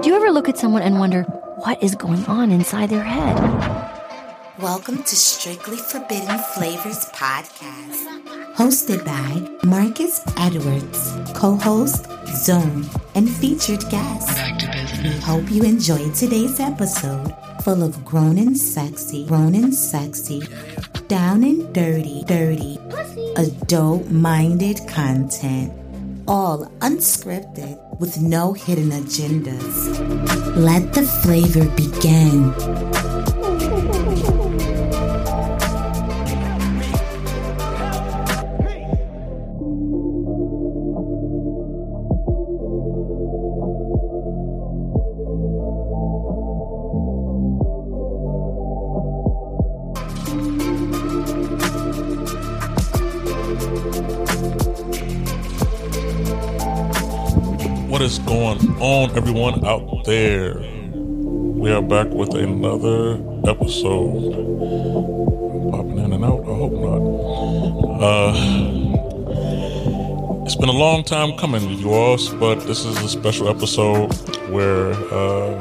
Do you ever look at someone and wonder what is going on inside their head? Welcome to Strictly Forbidden Flavors Podcast, hosted by Marcus Edwards, co host Zone, and featured guest. We hope you enjoyed today's episode full of grown and sexy, grown and sexy, down and dirty, dirty, adult minded content all unscripted with no hidden agendas. Let the flavor begin. Is going on, everyone out there? We are back with another episode. Popping in and out. I hope not. Uh, it's been a long time coming, you all, but this is a special episode where uh,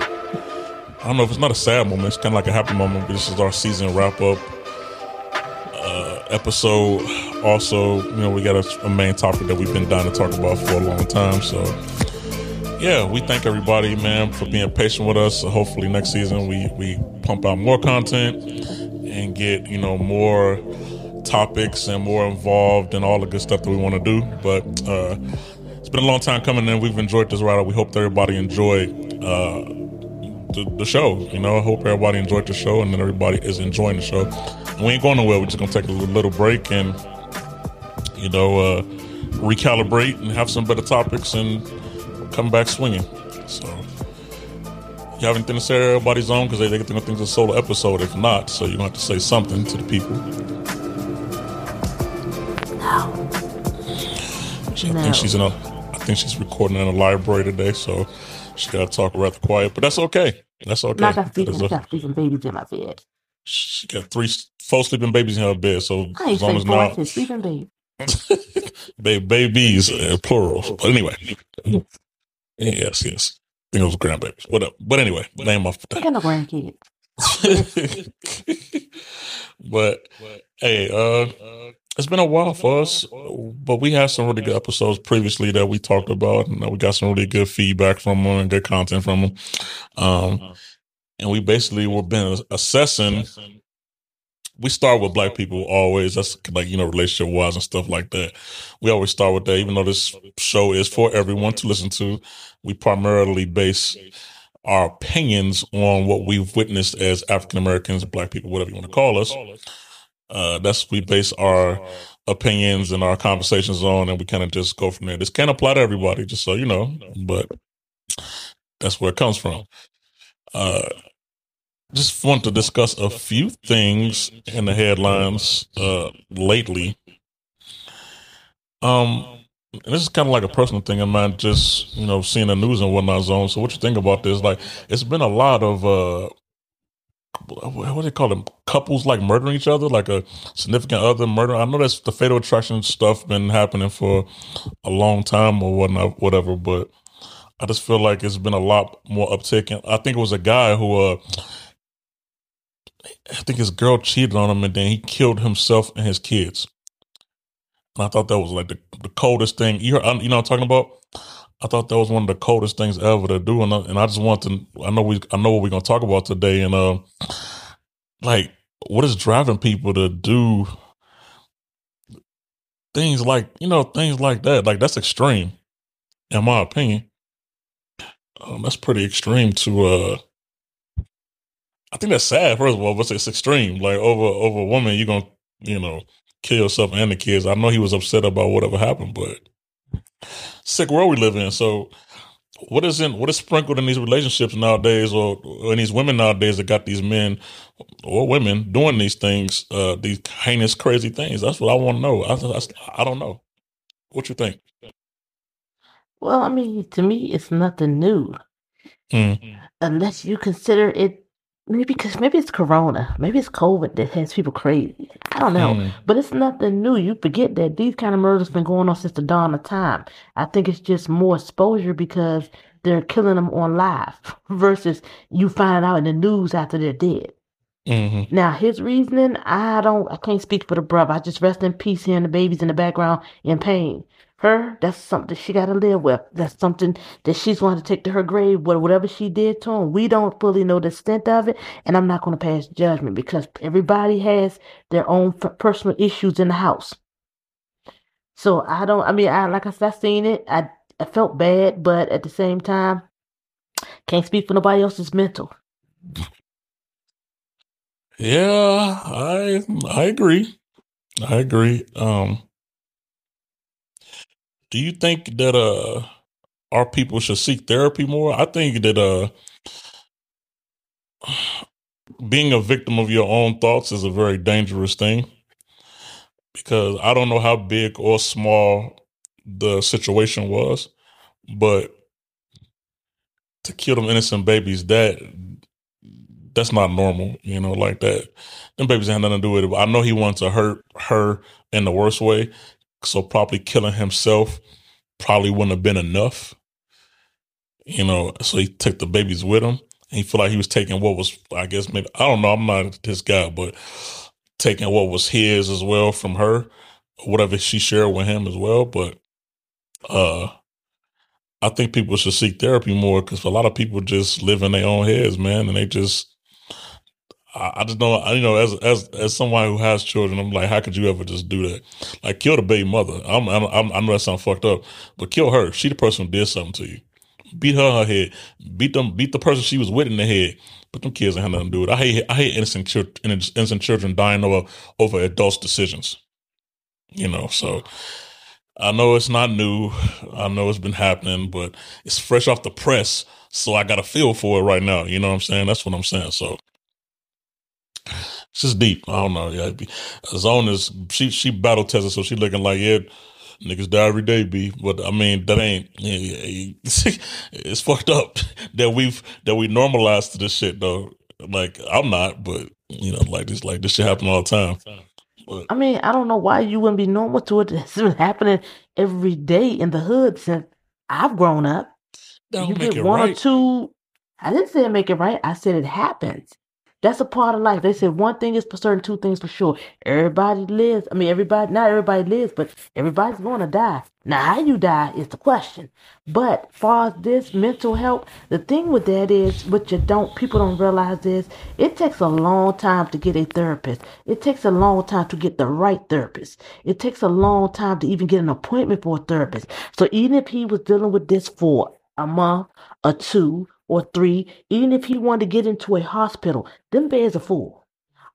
I don't know if it's not a sad moment. It's kind of like a happy moment. But this is our season wrap up uh, episode. Also, you know, we got a, a main topic that we've been dying to talk about for a long time. So yeah, we thank everybody, man, for being patient with us. Hopefully, next season we we pump out more content and get you know more topics and more involved and all the good stuff that we want to do. But uh, it's been a long time coming, and we've enjoyed this ride. We hope that everybody enjoyed uh, the, the show. You know, I hope everybody enjoyed the show, and that everybody is enjoying the show. And we ain't going nowhere. We're just gonna take a little break and you know uh, recalibrate and have some better topics and come back swinging. So, you have anything to say to everybody's on? Because they, they think it's a solo episode. If not, so you're going to have to say something to the people. She, I No. think she's in a. I think she's recording in a library today, so she got to talk rather quiet. But that's okay. That's okay. Not got sleeping, got sleeping babies in my bed. she got three four sleeping babies in her bed, so I as long as I said sleeping baby. babies uh, plural. But anyway, yes, yes. I think it was grandbabies. Whatever. But anyway, name off the I got no grandkids. but hey, uh, it's been a while for us, but we had some really good episodes previously that we talked about, and we got some really good feedback from them and good content from them. Um, and we basically were been assessing. We start with black people always. That's like you know relationship wise and stuff like that. We always start with that, even though this show is for everyone to listen to. We primarily base our opinions on what we've witnessed as African Americans, black people, whatever you want to call us. Uh, that's we base our opinions and our conversations on, and we kind of just go from there. This can't apply to everybody, just so you know, but that's where it comes from. Uh, just want to discuss a few things in the headlines uh, lately. Um, this is kind of like a personal thing of mine, just you know, seeing the news and whatnot zone. So, what you think about this? Like, it's been a lot of uh, what do they call them? Couples like murdering each other, like a significant other murder. I know that's the fatal attraction stuff been happening for a long time or whatnot, whatever. But I just feel like it's been a lot more uptick. I think it was a guy who, uh, I think his girl cheated on him, and then he killed himself and his kids. And I thought that was like the, the coldest thing. You, heard, you know I'm talking about? I thought that was one of the coldest things ever to do, and I, and I just want to. I know we. I know what we're gonna talk about today, and uh, like what is driving people to do things like you know things like that. Like that's extreme, in my opinion. Um, that's pretty extreme to. uh I think that's sad. First of all, but it's extreme. Like over over a woman, you're gonna you know kill yourself and the kids. I know he was upset about whatever happened, but sick world we live in. So what is in what is sprinkled in these relationships nowadays or, or in these women nowadays that got these men or women doing these things, uh, these heinous, crazy things? That's what I want to know. I, I, I don't know. What you think? Well, I mean, to me, it's nothing new Mm. unless you consider it. Maybe because maybe it's Corona, maybe it's COVID that has people crazy. I don't know, Mm. but it's nothing new. You forget that these kind of murders been going on since the dawn of time. I think it's just more exposure because they're killing them on live versus you find out in the news after they're dead. Mm-hmm. Now his reasoning, I don't, I can't speak for the brother. I just rest in peace hearing the babies in the background in pain. Her, that's something she got to live with. That's something that she's going to take to her grave. Whatever she did to him, we don't fully know the extent of it, and I'm not going to pass judgment because everybody has their own personal issues in the house. So I don't. I mean, I like I said, I seen it. I I felt bad, but at the same time, can't speak for nobody else's mental. Yeah, I I agree. I agree. Um do you think that uh our people should seek therapy more? I think that uh being a victim of your own thoughts is a very dangerous thing because I don't know how big or small the situation was, but to kill them innocent babies, that that's not normal, you know, like that. Them babies had nothing to do with it. I know he wanted to hurt her in the worst way, so probably killing himself probably wouldn't have been enough. You know, so he took the babies with him. He felt like he was taking what was, I guess, maybe I don't know. I'm not this guy, but taking what was his as well from her, whatever she shared with him as well. But uh I think people should seek therapy more because a lot of people just live in their own heads, man, and they just I, I just know, you know, as as as someone who has children, I'm like, how could you ever just do that? Like, kill the baby mother. I'm, I'm, I'm I know that sounds fucked up, but kill her. She the person who did something to you. Beat her her head. Beat them. Beat the person she was with in the head. But them kids ain't have nothing to do with it. I hate I hate innocent children, innocent children dying over over adults' decisions. You know, so. I know it's not new. I know it's been happening, but it's fresh off the press. So I got a feel for it right now. You know what I'm saying? That's what I'm saying. So it's just deep. I don't know. Yeah, Zone is she she battle tested, so she looking like yeah, niggas die every day. B, but I mean that ain't. Yeah, it's fucked up that we've that we normalized to this shit though. Like I'm not, but you know, like this like this shit happen all the time. But, I mean, I don't know why you wouldn't be normal to it. It's been happening every day in the hood since I've grown up. you get one right. or two. I didn't say it make it right. I said it happens. That's a part of life. They said one thing is for certain, two things for sure. Everybody lives. I mean, everybody, not everybody lives, but everybody's going to die. Now, how you die is the question. But far as this mental health, the thing with that is, what you don't, people don't realize is, it takes a long time to get a therapist. It takes a long time to get the right therapist. It takes a long time to even get an appointment for a therapist. So even if he was dealing with this for a month or two or three, even if he wanted to get into a hospital, them beds are full.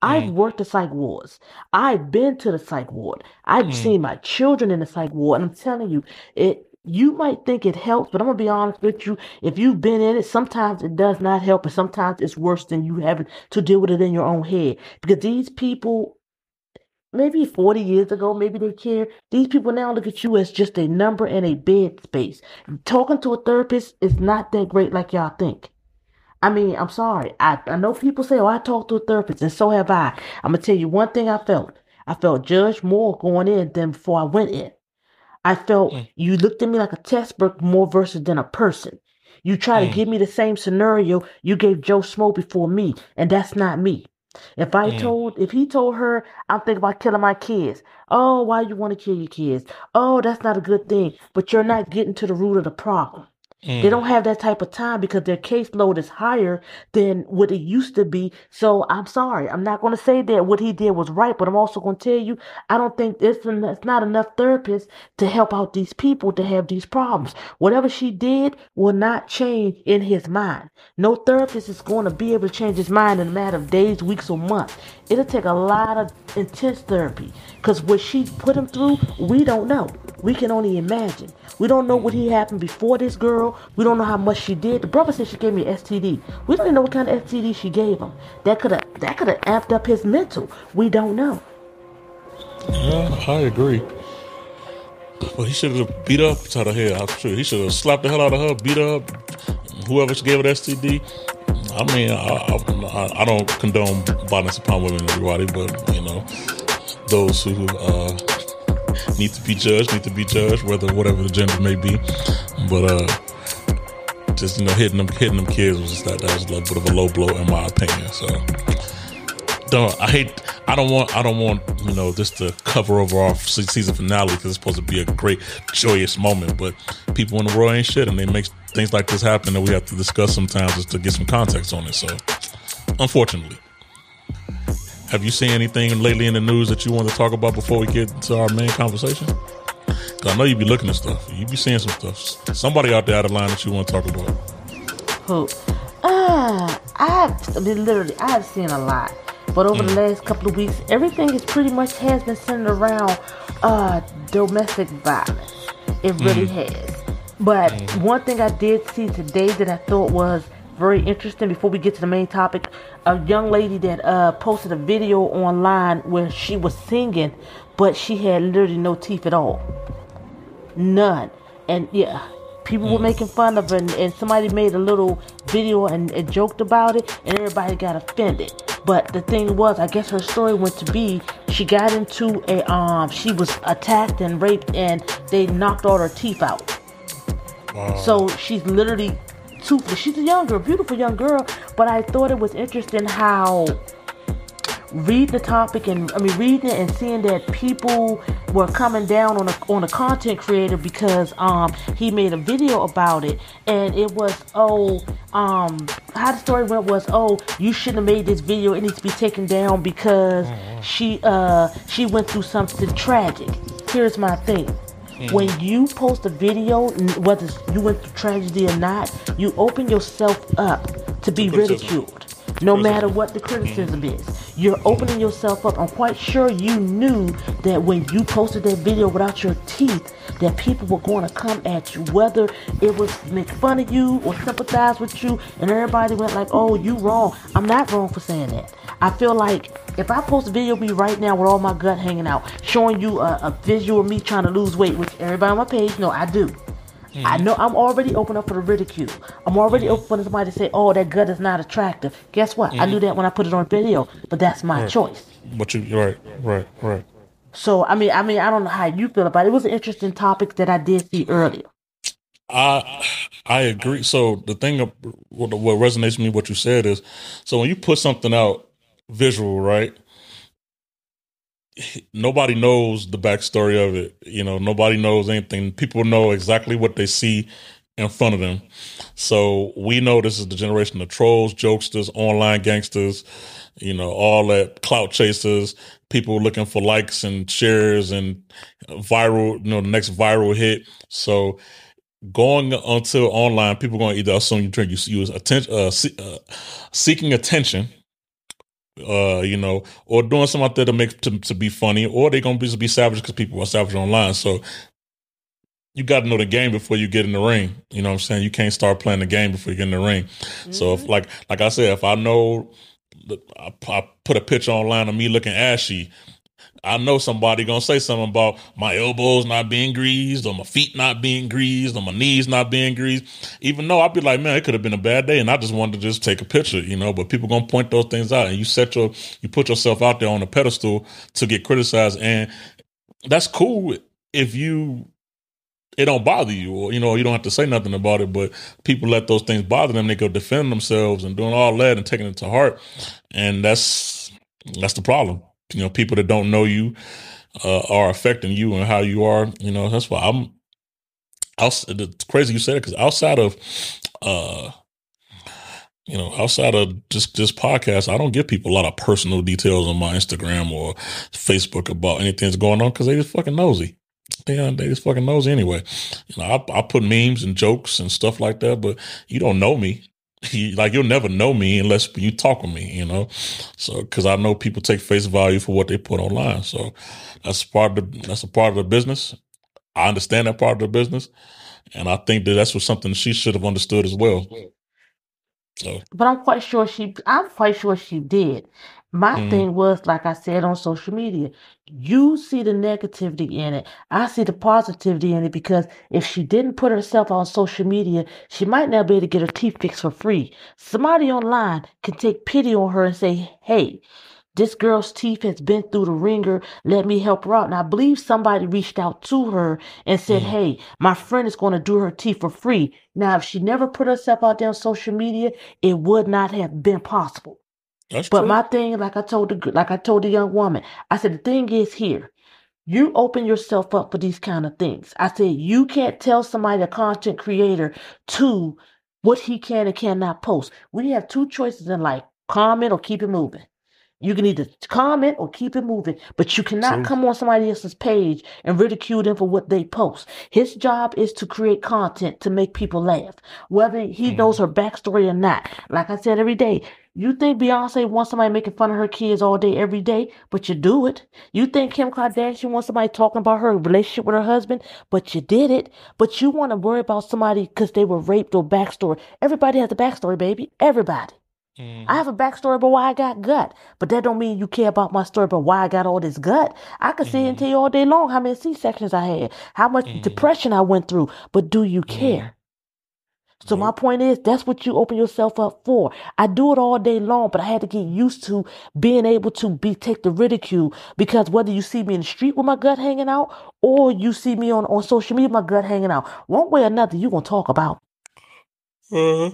I've mm. worked the psych wards. I've been to the psych ward. I've mm. seen my children in the psych ward. And I'm telling you, it you might think it helps, but I'm gonna be honest with you. If you've been in it, sometimes it does not help, and sometimes it's worse than you having to deal with it in your own head. Because these people maybe 40 years ago, maybe they care. These people now look at you as just a number and a bed space. Talking to a therapist is not that great like y'all think. I mean, I'm sorry. I, I know people say, oh, I talked to a therapist, and so have I. I'm going to tell you one thing I felt. I felt judged more going in than before I went in. I felt mm. you looked at me like a textbook more versus than a person. You try mm. to give me the same scenario you gave Joe Smo before me, and that's not me. If I mm. told, if he told her, I'm thinking about killing my kids. Oh, why you want to kill your kids? Oh, that's not a good thing. But you're not getting to the root of the problem. Mm. They don't have that type of time because their caseload is higher than what it used to be. So I'm sorry. I'm not going to say that what he did was right, but I'm also going to tell you, I don't think it's, it's not enough therapists to help out these people to have these problems. Whatever she did will not change in his mind. No therapist is going to be able to change his mind in a matter of days, weeks, or months. It'll take a lot of intense therapy because what she put him through, we don't know. We can only imagine. We don't know what he happened before this girl. We don't know how much she did. The brother said she gave me STD. We don't even know what kind of STD she gave him. That could have that could have amped up his mental. We don't know. Yeah, I agree. Well, he should have beat up to the head. I'm sure he should have slapped the hell out of her, beat up. Whoever she gave her STD. I mean, I, I, I don't condone violence upon women, everybody, but you know, those who uh, need to be judged need to be judged, whether whatever the gender may be. But uh, just you know hitting them hitting them kids was just that that was a little bit of a low blow in my opinion. So don't I hate I don't want I don't want you know this to cover over our season finale because it's supposed to be a great joyous moment, but people in the world ain't shit and they make things like this happen that we have to discuss sometimes just to get some context on it. So unfortunately. Have you seen anything lately in the news that you want to talk about before we get to our main conversation? 'Cause I know you'd be looking at stuff. You'd be seeing some stuff. Somebody out there out of line that you want to talk about. Who? Uh, I've literally I've seen a lot, but over the last couple of weeks, everything is pretty much has been centered around uh domestic violence. It really has. But one thing I did see today that I thought was very interesting before we get to the main topic, a young lady that uh posted a video online where she was singing, but she had literally no teeth at all. None. And yeah, people were making fun of her, and, and somebody made a little video and, and joked about it, and everybody got offended. But the thing was, I guess her story went to be she got into a um she was attacked and raped, and they knocked all her teeth out. So she's literally toothless. She's a young girl, beautiful young girl. But I thought it was interesting how read the topic and I mean reading it and seeing that people were coming down on a on a content creator because um he made a video about it and it was oh um how the story went was oh you shouldn't have made this video it needs to be taken down because she uh she went through something tragic. Here's my thing. When you post a video, whether you went through tragedy or not, you open yourself up to be ridiculed no matter what the criticism is. You're opening yourself up. I'm quite sure you knew that when you posted that video without your teeth, that people were going to come at you, whether it was make fun of you or sympathize with you, and everybody went like, "Oh, you wrong." I'm not wrong for saying that. I feel like if I post a video of me right now with all my gut hanging out, showing you a, a visual of me trying to lose weight, which everybody on my page know I do. I know I'm already open up for the ridicule. I'm already open for somebody to say, "Oh, that gut is not attractive." Guess what? I knew that when I put it on video, but that's my choice. But you right, right, right. So I mean, I mean, I don't know how you feel about it. It was an interesting topic that I did see earlier. I I agree. So the thing of what, what resonates with me, what you said is, so when you put something out visual, right? Nobody knows the backstory of it. You know, nobody knows anything. People know exactly what they see in front of them. So we know this is the generation of trolls, jokesters, online gangsters, you know, all that clout chasers, people looking for likes and shares and viral, you know, the next viral hit. So going until online, people going to either assume you trying to use attention, uh, see, uh, seeking attention, uh, you know, or doing something out there to make to, to be funny, or they're gonna be be savage because people are savage online. So you got to know the game before you get in the ring. You know what I'm saying? You can't start playing the game before you get in the ring. So if like like I said, if I know I, I put a picture online of me looking ashy. I know somebody gonna say something about my elbows not being greased, or my feet not being greased, or my knees not being greased. Even though I'd be like, man, it could have been a bad day, and I just wanted to just take a picture, you know. But people gonna point those things out, and you set your, you put yourself out there on a pedestal to get criticized, and that's cool if you it don't bother you or you know you don't have to say nothing about it but people let those things bother them they go defend themselves and doing all that and taking it to heart and that's that's the problem you know people that don't know you uh, are affecting you and how you are you know that's why i'm outs- it's crazy you said it because outside of uh you know, outside of just this podcast, I don't give people a lot of personal details on my Instagram or Facebook about anything that's going on because they just fucking nosy. Yeah, they just fucking nosy anyway. You know, I, I put memes and jokes and stuff like that, but you don't know me. Like you'll never know me unless you talk with me, you know. So because I know people take face value for what they put online, so that's part of the, that's a part of the business. I understand that part of the business, and I think that that's what something she should have understood as well. So But I'm quite sure she. I'm quite sure she did. My Mhm. thing was, like I said on social media, you see the negativity in it. I see the positivity in it because if she didn't put herself on social media, she might not be able to get her teeth fixed for free. Somebody online can take pity on her and say, "Hey, This girl's teeth has been through the ringer. Let me help her out. And I believe somebody reached out to her and said, Mm. Hey, my friend is going to do her teeth for free. Now, if she never put herself out there on social media, it would not have been possible. That's But true. my thing, like I told the like I told the young woman, I said the thing is here. You open yourself up for these kind of things. I said you can't tell somebody a content creator to what he can and cannot post. We have two choices in life: comment or keep it moving. You can either comment or keep it moving, but you cannot True. come on somebody else's page and ridicule them for what they post. His job is to create content to make people laugh, whether he Mhm. knows her backstory or not. Like I said every day, you think Beyonce wants somebody making fun of her kids all day, every day, but you do it. You think Kim Kardashian wants somebody talking about her relationship with her husband, but you did it. But you want to worry about somebody because they were raped or backstory. Everybody has a backstory, baby. Everybody. Mhm. I have a backstory about why I got gut, but that don't mean you care about my story about why I got all this gut. I could sit and tell you all day long how many C sections I had, how much Mhm. depression I went through, but do you care? So my point is, that's what you open yourself up for. I do it all day long, but I had to get used to being able to be take the ridicule because whether you see me in the street with my gut hanging out or you see me on, on social media, with my gut hanging out, one way or another, you're gonna talk about. Uh,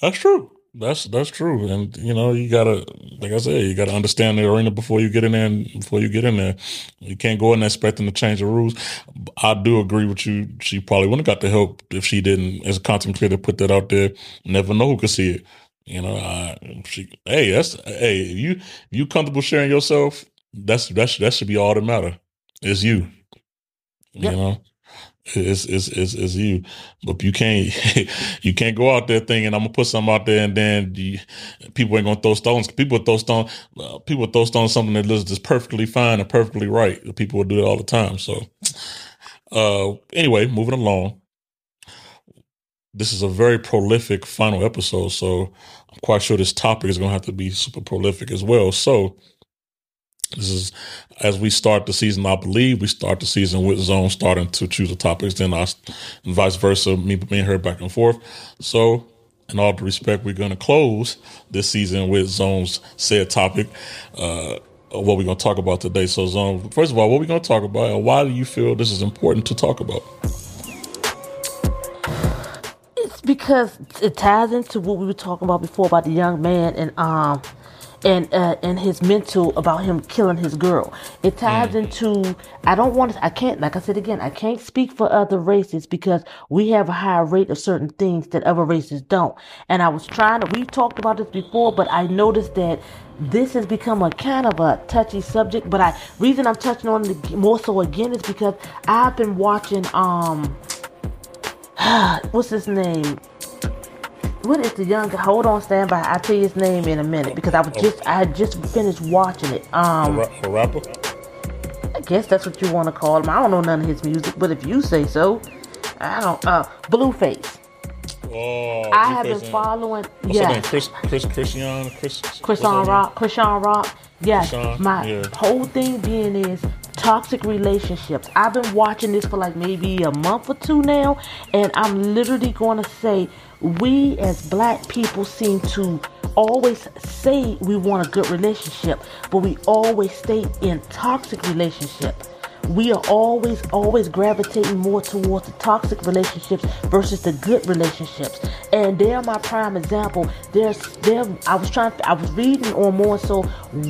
that's true. That's that's true. And you know, you gotta, like I said, you gotta understand the arena before you get in there. And before you get in there, you can't go in there expecting to change the rules. I do agree with you. She probably wouldn't have got the help if she didn't, as a content creator, put that out there. Never know who could see it. You know, I, she, hey, that's hey, you you comfortable sharing yourself, that's that's that should be all that matter. It's you. You know. It's, it's it's it's you, but you can't you can't go out there thinking I'm gonna put something out there and then you, people ain't gonna throw stones. People throw stone uh, people throw stones something that looks just perfectly fine and perfectly right. People will do it all the time. So, uh, anyway, moving along. This is a very prolific final episode, so I'm quite sure this topic is gonna have to be super prolific as well. So, this is as we start the season. I believe we start the season with Zone starting to choose the topics, then I, and vice versa. Me, me and her back and forth. So, in all due respect, we're going to close this season with Zone's said topic. Uh, what we're going to talk about today. So, Zone, first of all, what we're going to talk about, and why do you feel this is important to talk about? It's because it ties into what we were talking about before about the young man and um and uh, and his mental about him killing his girl. It ties into I don't want to I can't like I said again I can't speak for other races because we have a higher rate of certain things that other races don't. And I was trying to we talked about this before, but I noticed that this has become a kind of a touchy subject. But I reason I'm touching on it more so again is because I've been watching um what's his name? What is the young guy? Hold on, stand by. I'll tell you his name in a minute because I was just I had just finished watching it. A, Um, ra- a rapper? I guess that's what you want to call him. I don't know none of his music, but if you say so, I don't. Uh, Blueface. Oh, I have been following. Yeah, Chris, Chris, Christian, Chris, Christian? Rock. Chrisean Rock. Yes. Chrisean, My yeah. whole thing being is toxic relationships. I've been watching this for like maybe a month or two now, and I'm literally going to say we as black people seem to always say we want a good relationship, but we always stay in toxic relationships We are always, always gravitating more towards the toxic relationships versus the good relationships. And they're my prime example. There's, there. I was trying. I was reading on more so.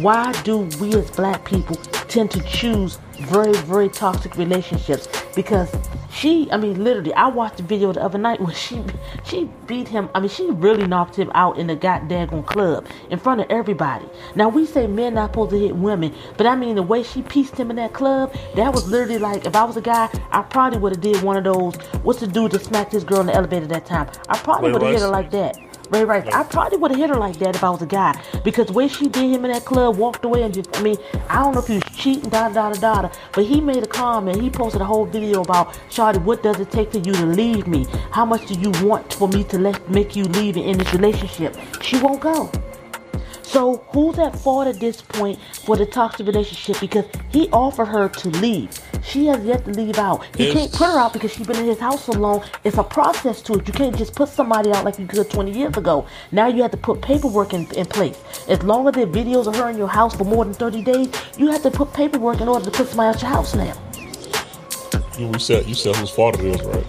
Why do we as black people tend to choose very, very toxic relationships? Because she, I mean, literally, I watched the video the other night where she, she beat him. I mean, she really knocked him out in the goddamn club in front of everybody. Now we say men not supposed to hit women, but I mean the way she pieced him in that club, that was literally like if I was a guy, I probably would have did one of those. What's the dude that smacked his girl in the elevator that time? I probably would have hit her like that. Ray Rice. I probably would have hit her like that if I was a guy. Because the way she did him in that club, walked away and just, I mean, I don't know if he was cheating, da da da da, but he made a comment. He posted a whole video about, Shawty, what does it take for you to leave me? How much do you want for me to let make you leave and in this relationship? She won't go. So who's at fault at this point for the toxic relationship? Because he offered her to leave. She has yet to leave out. He It's- can't put her out because she's been in his house so long. It's a process to it. You can't just put somebody out like you could 20 years ago. Now you have to put paperwork in, in place. As long as there are videos of her in your house for more than 30 days, you have to put paperwork in order to put somebody out your house now. You said you said whose fault it is, right?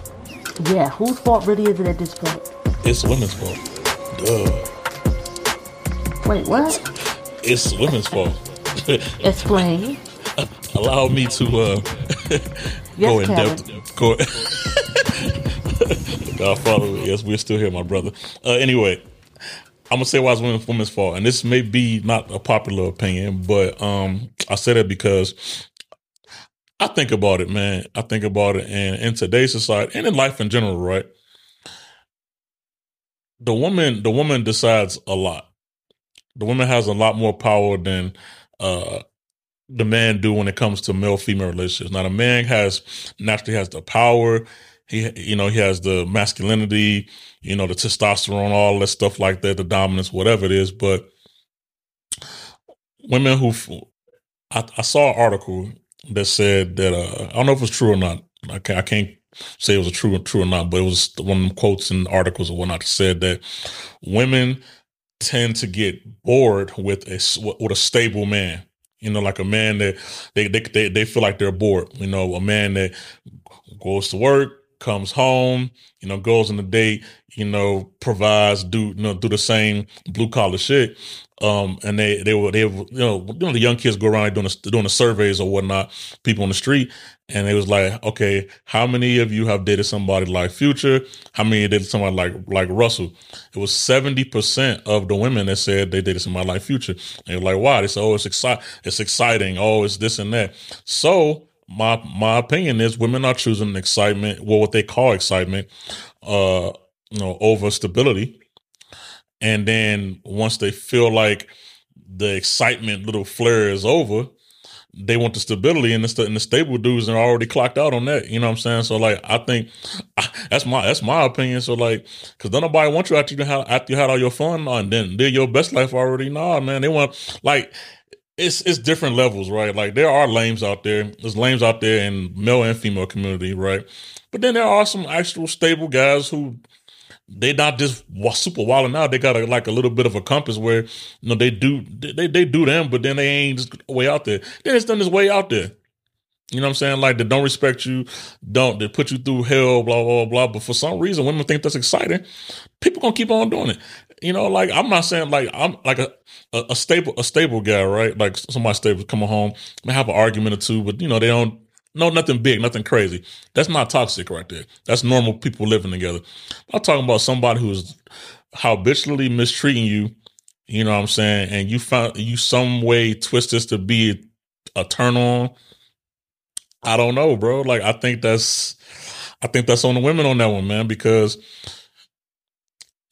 Yeah, whose fault really is it at this point? It's women's fault. Duh. Wait, what? It's women's fault. Explain. Allow me to uh, Yes, go in Kevin. depth. Go. Godfather, yes, we're still here, my brother. Uh, anyway, I'm gonna say why it's women's, women's fault, and this may be not a popular opinion, but um, I say that because I think about it, man. I think about it, and in today's society and in life in general, right? The woman, the woman decides a lot. The woman has a lot more power than uh the man do when it comes to male female relationships. Now the man has naturally has the power. He you know he has the masculinity, you know the testosterone, all that stuff like that, the dominance, whatever it is. But women who I, I saw an article that said that uh, I don't know if it's true or not. I can't, I can't say it was a true true or not, but it was one of them quotes and articles or whatnot that said that women tend to get bored with a with a stable man. You know, like a man that they they they, they feel like they're bored. You know, a man that goes to work, comes home, you know, goes on a date, you know, provides, do you know, do the same blue collar shit. Um, and they they were they you know you know the young kids go around doing the, doing the surveys or whatnot, people on the street, and it was like, okay, how many of you have dated somebody like Future? How many dated somebody like like Russell? It was seventy percent of the women that said they dated somebody like Future. And you're like, wow, they said, oh, it's exciting, it's exciting, oh, it's this and that. So my my opinion is women are choosing excitement, well, what they call excitement, uh, you know, over stability. And then once they feel like the excitement little flare is over, they want the stability and the, st- and the stable dudes are already clocked out on that. You know what I'm saying? So like, I think that's my that's my opinion. So like, because don't nobody want you after you had after you had all your fun and then live your best life already. Nah, man, they want like it's it's different levels, right? Like there are lames out there. There's lames out there in male and female community, right? But then there are some actual stable guys who they not just super wilding out. They got a, like a little bit of a compass where you know they do they they do them, but then they ain't just way out there. Then it's done this way out there. You know what I'm saying? Like they don't respect you, don't they put you through hell, blah blah blah. But for some reason, women think that's exciting. People gonna keep on doing it. You know, like I'm not saying like I'm like a a, a stable a stable guy, right? Like somebody stable coming home, may have an argument or two, but you know they don't no, nothing big, nothing crazy. That's not toxic right there. That's normal people living together. I'm talking about somebody who's habitually mistreating you, you know what I'm saying, and you found you some way twist this to be a turn on. I don't know, bro. Like I think that's I think that's on the women on that one, man, because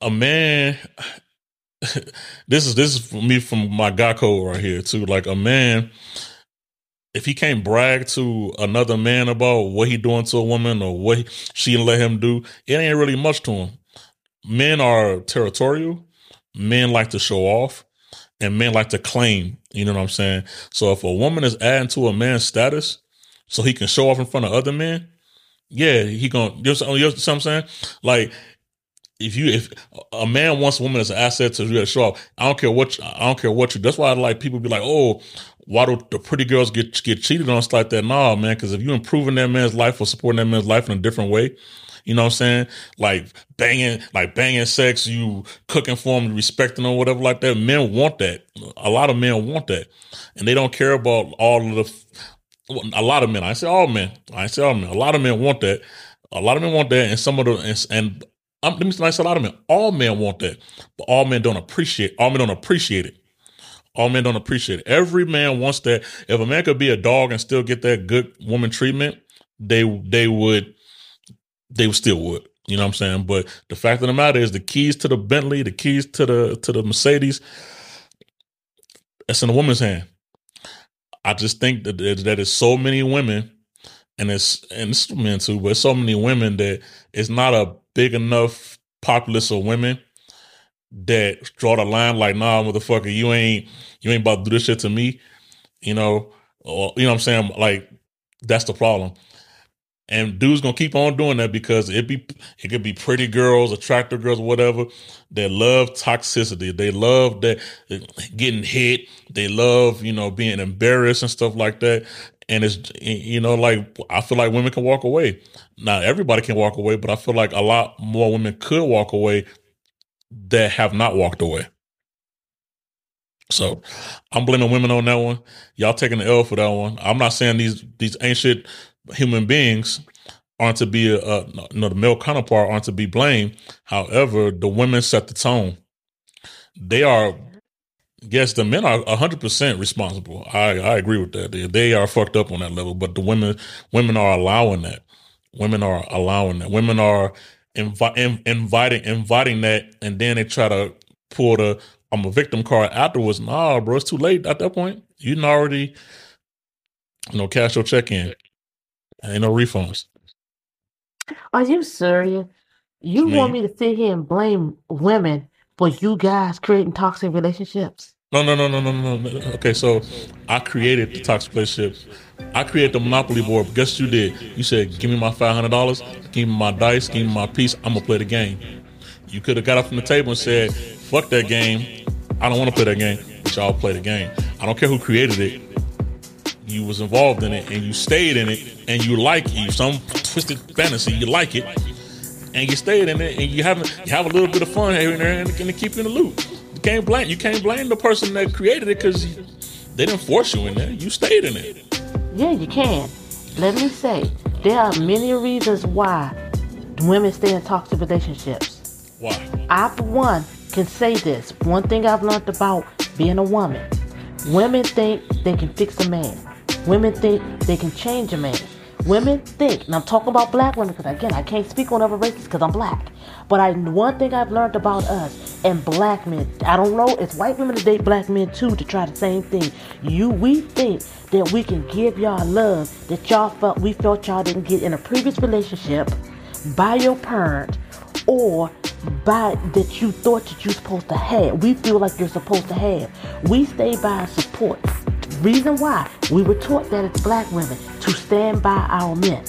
a man this is this is for me from my guy code right here too. Like a man if he can't brag to another man about what he doing to a woman or what she let him do, it ain't really much to him. Men are territorial. Men like to show off, and men like to claim. You know what I'm saying? So if a woman is adding to a man's status, so he can show off in front of other men, yeah, he gonna. You know what I'm saying? Like if you if a man wants a woman as an asset to, to show off, I don't care what you, I don't care what you. That's why I like people be like, oh, why do the pretty girls get get cheated on? It's like that, nah, man. Because if you improving that man's life or supporting that man's life in a different way, you know what I'm saying? Like banging, like banging sex, you cooking for them, respecting them, whatever like that. Men want that. A lot of men want that, and they don't care about all of the. A lot of men. I say all men. I say all men. A lot of men want that. A lot of men want that, and some of the and, and um, I'm, let me say a lot of men. All men want that, but all men don't appreciate. All men don't appreciate it. All men don't appreciate it. Every man wants that. If a man could be a dog and still get that good woman treatment, they they would they still would. You know what I'm saying? But the fact of the matter is, the keys to the Bentley, the keys to the to the Mercedes, that's in a woman's hand. I just think that that is so many women, and it's and it's men too, but so many women that it's not a big enough populace of women that draw the line like, nah, motherfucker, you ain't you ain't about to do this shit to me, you know, or you know what I'm saying? Like, that's the problem. And dudes gonna keep on doing that because it be it could be pretty girls, attractive girls, whatever. That love toxicity. They love that getting hit. They love you know being embarrassed and stuff like that. And it's you know like I feel like women can walk away. Not everybody can walk away, but I feel like a lot more women could walk away that have not walked away. So I'm blaming women on that one. Y'all taking the L for that one. I'm not saying these these ancient human beings aren't to be uh, uh, a, a no, the male counterpart aren't to be blamed. However, the women set the tone. They are, yes, the men are hundred percent responsible. I I agree with that. They, they are fucked up on that level, but the women women are allowing that. Women are allowing that. Women are invi- in, inviting inviting that, and then they try to pull the I'm a victim card afterwards. Nah, bro, it's too late at that point. You can already, you know, cash your check in. Ain't no refunds. Are you serious? You want me to sit here and blame women for you guys creating toxic relationships? No, no, no, no, no, no. Okay, so I created the toxic relationships. I created the monopoly board. But guess what you did? You said, "Give me my five hundred dollars. Give me my dice. Give me my piece. I'm gonna play the game." You could have got up from the table and said, "Fuck that game. I don't want to play that game." But y'all play the game. I don't care who created it you was involved in it and you stayed in it and you like you some twisted fantasy you like it and you stayed in it and you have you have a little bit of fun here and there and keep in the loop. You can't blame you can't blame the person that created it because they didn't force you in there. You stayed in it. Yeah, you can. Let me say there are many reasons why women stay in toxic relationships. Why? I, for one, can say this. One thing I've learned about being a woman: women think they can fix a man. Women think they can change a man. Women think, and I'm talking about black women because again, I can't speak on other races because I'm black. But I one thing I've learned about us and black men, I don't know, it's white women to date black men too to try the same thing. You, we think that we can give y'all love that y'all felt we felt y'all didn't get in a previous relationship by your parent or by that you thought that you're supposed to have. We feel like you're supposed to have. We stay by support. Reason why we were taught that as black women to stand by our men.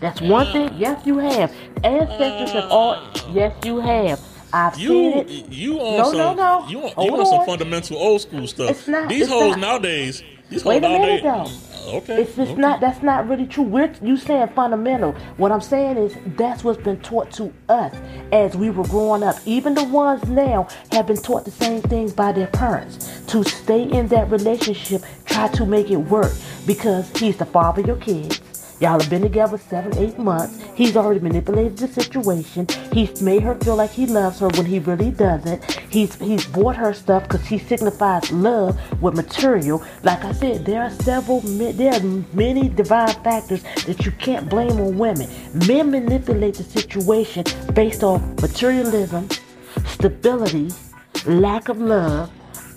That's one thing. Yes, you have. Ancestors have all. Yes, you have. I've You seen it. you on No, some no, no. you on, Hold you on some fundamental old school stuff. It's not- these it's hoes not. nowadays. These Wait hoes a minute, nowadays. though. Okay. It's just okay. not. That's not really true. We're you saying fundamental. What I'm saying is that's what's been taught to us as we were growing up. Even the ones now have been taught the same thing by their parents to stay in that relationship, try to make it work because he's the father of your kids. Y'all have been together seven, eight months. He's already manipulated the situation. He's made her feel like he loves her when he really doesn't. He's he's bought her stuff because he signifies love with material. Like I said, there are several, there are many divine factors that you can't blame on women. Men manipulate the situation based on materialism, stability, lack of love,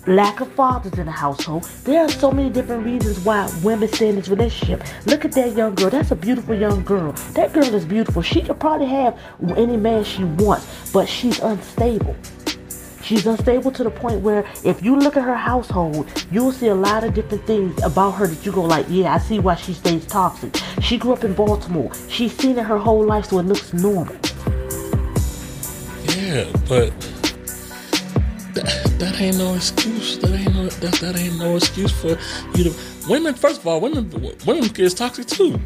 lack of fathers in the household. There are so many different reasons why women stay in this relationship. Look at that young girl. That's a beautiful young girl. That girl is beautiful. She could probably have any man she wants, but she's unstable. She's unstable to the point where if you look at her household, you'll see a lot of different things about her that you go like, yeah, I see why she stays toxic. She grew up in Baltimore. She's seen it her whole life, so it looks normal. Yeah, but that, ain't no excuse. That ain't no that, that ain't no excuse for you to women. First of all, women women is toxic too.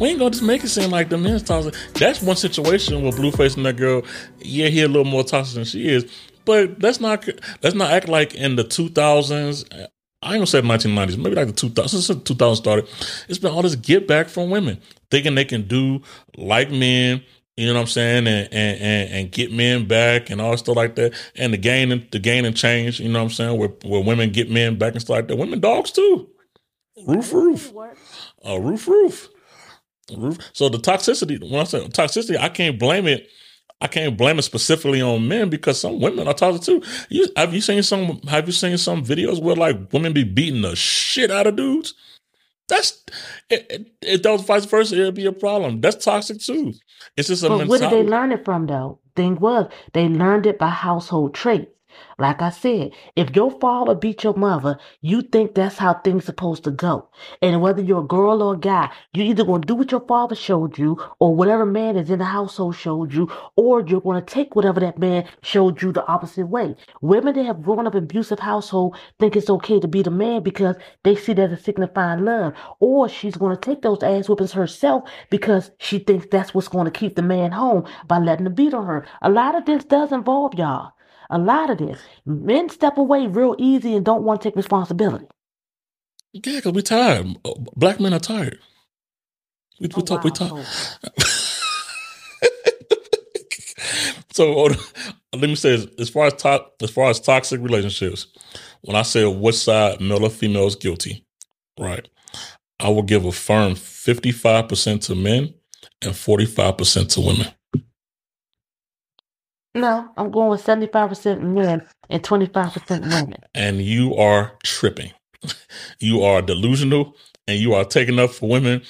We ain't gonna just make it seem like the men's toxic. That's one situation with Blueface and that girl. Yeah, he a little more toxic than she is, but let's not let's not act like in the two thousands. I ain't gonna say 1990s, maybe like the 2000s, since 2000 started, it's been all this get back from women, thinking they can do like men, you know what I'm saying, and and and, and get men back and all stuff like that, and the gain and the gain and change, you know what I'm saying, where where women get men back and stuff like that. Women dogs too. Roof roof. Uh, roof roof. Roof. So the toxicity, when I say toxicity, I can't blame it. I can't blame it specifically on men because some women are toxic too. You have you seen some? Have you seen some videos where like women be beating the shit out of dudes? That's it, it, if that was vice versa, it'd be a problem. That's toxic too. It's just a But where did they learn it from, though? thing was they learned it by household traits. Like I said, if your father beat your mother, you think that's how things supposed to go. And whether you're a girl or a guy, you either gonna do what your father showed you, or whatever man is in the household showed you, or you're gonna take whatever that man showed you the opposite way. Women that have grown up in abusive household think it's okay to be the man because they see that as signifying love. Or she's gonna take those ass whippings herself because she thinks that's what's gonna keep the man home by letting the beat on her. A lot of this does involve y'all. A lot of this. Men step away real easy and don't want to take responsibility. Yeah, because we're tired. Uh, black men are tired. We, we Oh, talk. We talk. So- let me say, as far as to, as far as toxic relationships, when I say what side, male or female, is guilty, right? I will give a firm fifty five percent to men and forty five percent to women. No, I'm going with 75% men and 25% women. and you are tripping. You are delusional and you are taking up for women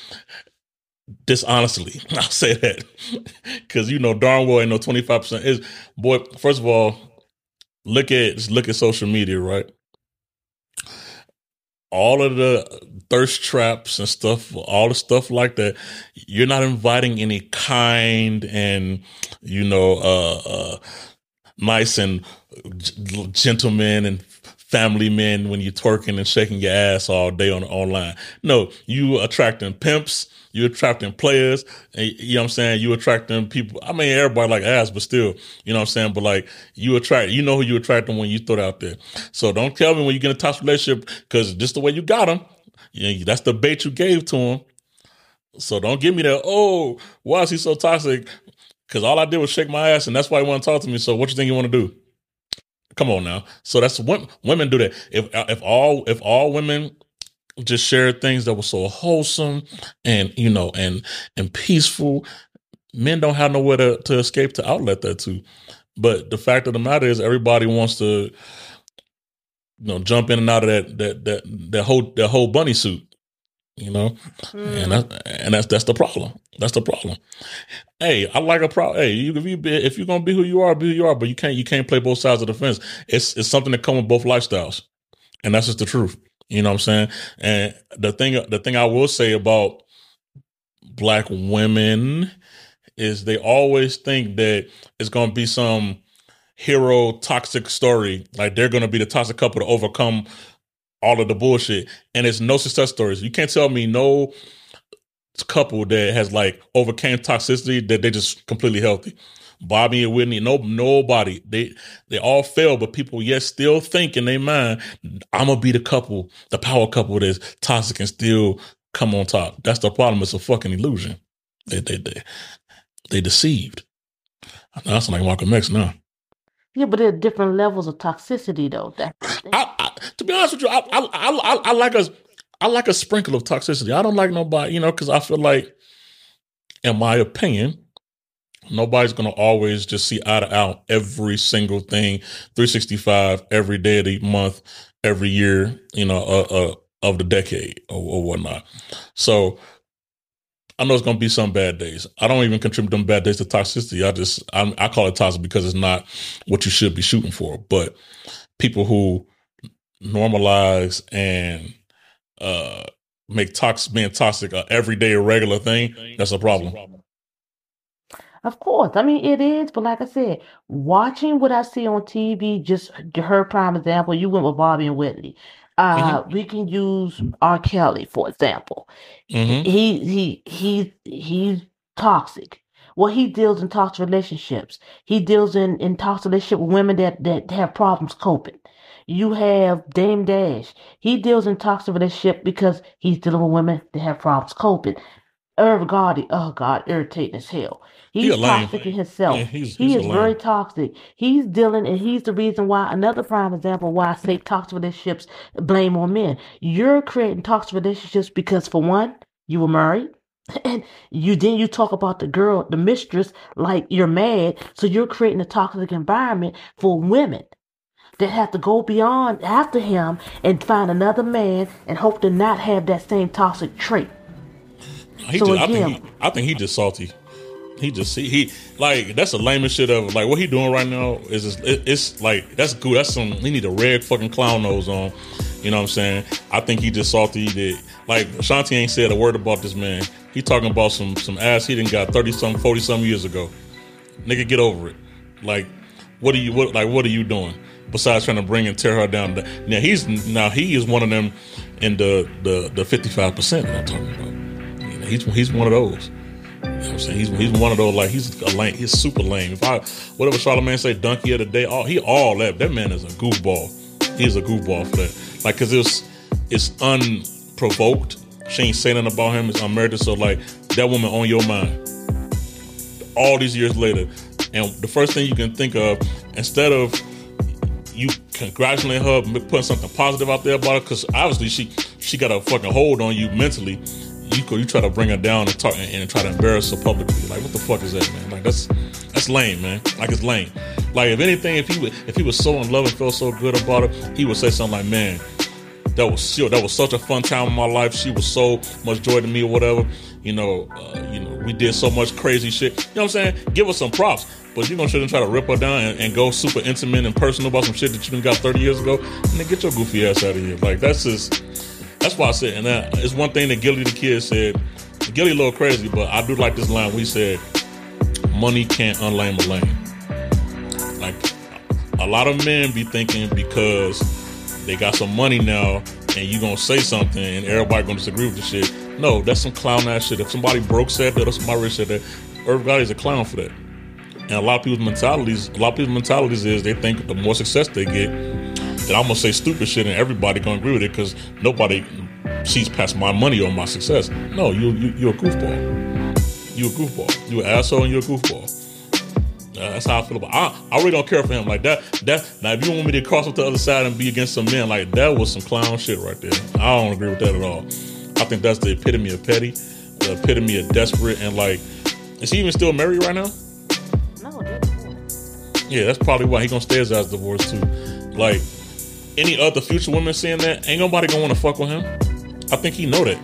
dishonestly. I'll say that because you know darn well ain't no 25% is boy. First of all, look at look at social media, right? All of the thirst traps and stuff, all the stuff like that. You're not inviting any kind and you know, uh, uh nice and gentlemen and family men when you're twerking and shaking your ass all day on online. No, you attracting pimps, you attracting players, and you know what I'm saying? You attracting people. I mean, everybody like ass, but still, you know what I'm saying? But like you attract, you know who you attracting when you throw it out there. So don't tell me when you get a toxic relationship because just the way you got them, you know, that's the bait you gave to him. So don't give me that. Oh, why is he so toxic? Because all I did was shake my ass, and that's why he want to talk to me. So what you think you want to do? Come on now. So that's what Women do that. If uh, if all if all women just shared things that were so wholesome and you know and and peaceful, men don't have nowhere to, to escape to outlet that to. But the fact of the matter is, everybody wants to, you know, jump in and out of that that that that whole that whole bunny suit. You know, and that, and that's that's the problem. That's the problem. Hey, I like a pro. Hey, you if you be, if you're gonna be who you are, be who you are. But you can't you can't play both sides of the fence. It's it's something that come with both lifestyles, and that's just the truth. You know what I'm saying? And the thing the thing I will say about black women is they always think that it's gonna be some hero toxic story. Like they're gonna be the toxic couple to overcome all of the bullshit. And it's no success stories. You can't tell me no couple that has like overcame toxicity that they just completely healthy. Bobby and Whitney, no nobody. They they all fail, but people yet still think in their mind, I'm gonna be the couple, the power couple that's toxic and still come on top. That's the problem. It's a fucking illusion. They they they, they deceived. That's like Malcolm X now. Yeah, but there are different levels of toxicity, though. I, to be honest with you, I, I, I, I, like a, I like a sprinkle of toxicity. I don't like nobody, you know, because I feel like, in my opinion, nobody's gonna always just see eye to eye every single thing, three sixty five every day of the month, every year, you know, uh, uh, of the decade or, or whatnot. So. I know it's gonna be some bad days. I don't even contribute them bad days to toxicity. I just I'm, I call it toxic because it's not what you should be shooting for. But people who normalize and uh make toxic being toxic a everyday regular thing, that's a problem. Of course. I mean, it is, but like I said, watching what I see on TV, just her prime example, you went with Bobby and Whitney. Uh, we can use R. Kelly, for example. hmm He he he he's toxic. Well, he deals in toxic relationships. He deals in, in toxic relationship with women that, that have problems coping. You have Dame Dash. He deals in toxic relationship because he's dealing with women that have problems coping. Irv Gotti, oh God, irritating as hell. He He's lame. toxic in himself. Yeah, he's- he he's is very toxic. He's dealing, and he's the reason why. Another prime example why I say toxic relationships blame on men. You're creating toxic relationships because, for one, you were married, and you then you talk about the girl, the mistress, like you're mad. So you're creating a toxic environment for women that have to go beyond after him and find another man and hope to not have that same toxic trait. He So just, I again- think he, I think he just salty. He just see he like that's the lamest shit ever. Like what he doing right now is just, it, it's like that's cool. That's some he need a red fucking clown nose on. You know what I'm saying? I think he just salty that like Shanti ain't said a word about this man. He talking about some some ass he didn't got thirty some forty some years ago. Nigga, get over it. Like what are you what like what are you doing? Besides trying to bring and tear her down. Now he's now he is one of them in the the the fifty five percent that I'm talking about. You know, he's he's one of those. You know I'm saying? He's he's one of those like he's a lame. He's super lame. If I whatever Charlamagne say, donkey of the day, all he all that. That man is a goofball. He's a goofball for that. Like, cause it's it's unprovoked. She ain't saying nothing about him. It's unmerited. So like that woman on your mind. All these years later, and the first thing you can think of, instead of you congratulating her, putting something positive out there about her, because obviously she she got a fucking hold on you mentally you go, you try to bring her down and talk and, and, try to embarrass her publicly. Like, what the fuck is that, man? Like, that's that's lame, man. Like, it's lame. Like, if anything, if he would, if he was so in love and felt so good about her, he would say something like, "Man, that was that was such a fun time in my life. She was so much joy to me, or whatever. You know, uh, you know, we did so much crazy shit. You know what I'm saying? Give us some props." But gonna sit and try to rip her down and, and, go super intimate and personal about some shit that you got 30 years ago, and then get your goofy ass out of here. Like that's just that's why I said, and that, it's one thing that Gillie Da Kid said. Gillie a little crazy, but I do like this line. We said, "Money can't unlame a lame." Like a lot of men be thinking because they got some money now, and you gonna say something, and everybody gonna disagree with the shit. No, that's some clown ass shit. If somebody broke said that, or somebody rich said that, everybody's a clown for that. And a lot of people's mentalities, a lot of people's mentalities is they think the more success they get, I'm gonna say stupid shit and everybody gonna agree with it because nobody sees past my money or my success. No, you, you you're a goofball. You're a goofball. You an asshole and you're a goofball. Uh, that's how I feel about. It. I I really don't care for him like that. That now if you want me to cross up the other side and be against some men like that was some clown shit right there. I don't agree with that at all. I think that's the epitome of petty, the epitome of desperate, and like, is he even still married right now? No, yeah, that's probably why he gonna stay his ass divorced too. Like, any other future women seeing that, ain't nobody gonna want to fuck with him. I think he know that.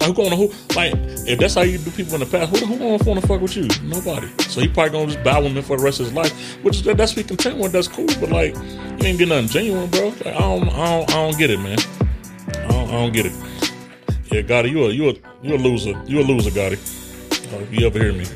Like who gonna who like if that's how you do people in the past, who who gonna want to fuck with you? Nobody. So he probably gonna just bow women for the rest of his life, which is that's be content with. That's cool, but like you ain't get nothing genuine, bro. Like I don't, I don't, I don't get it, man. I don't, I don't get it. Yeah, Gotti, you a you a you a loser. You a loser, Gotti. Uh, if you ever hear me.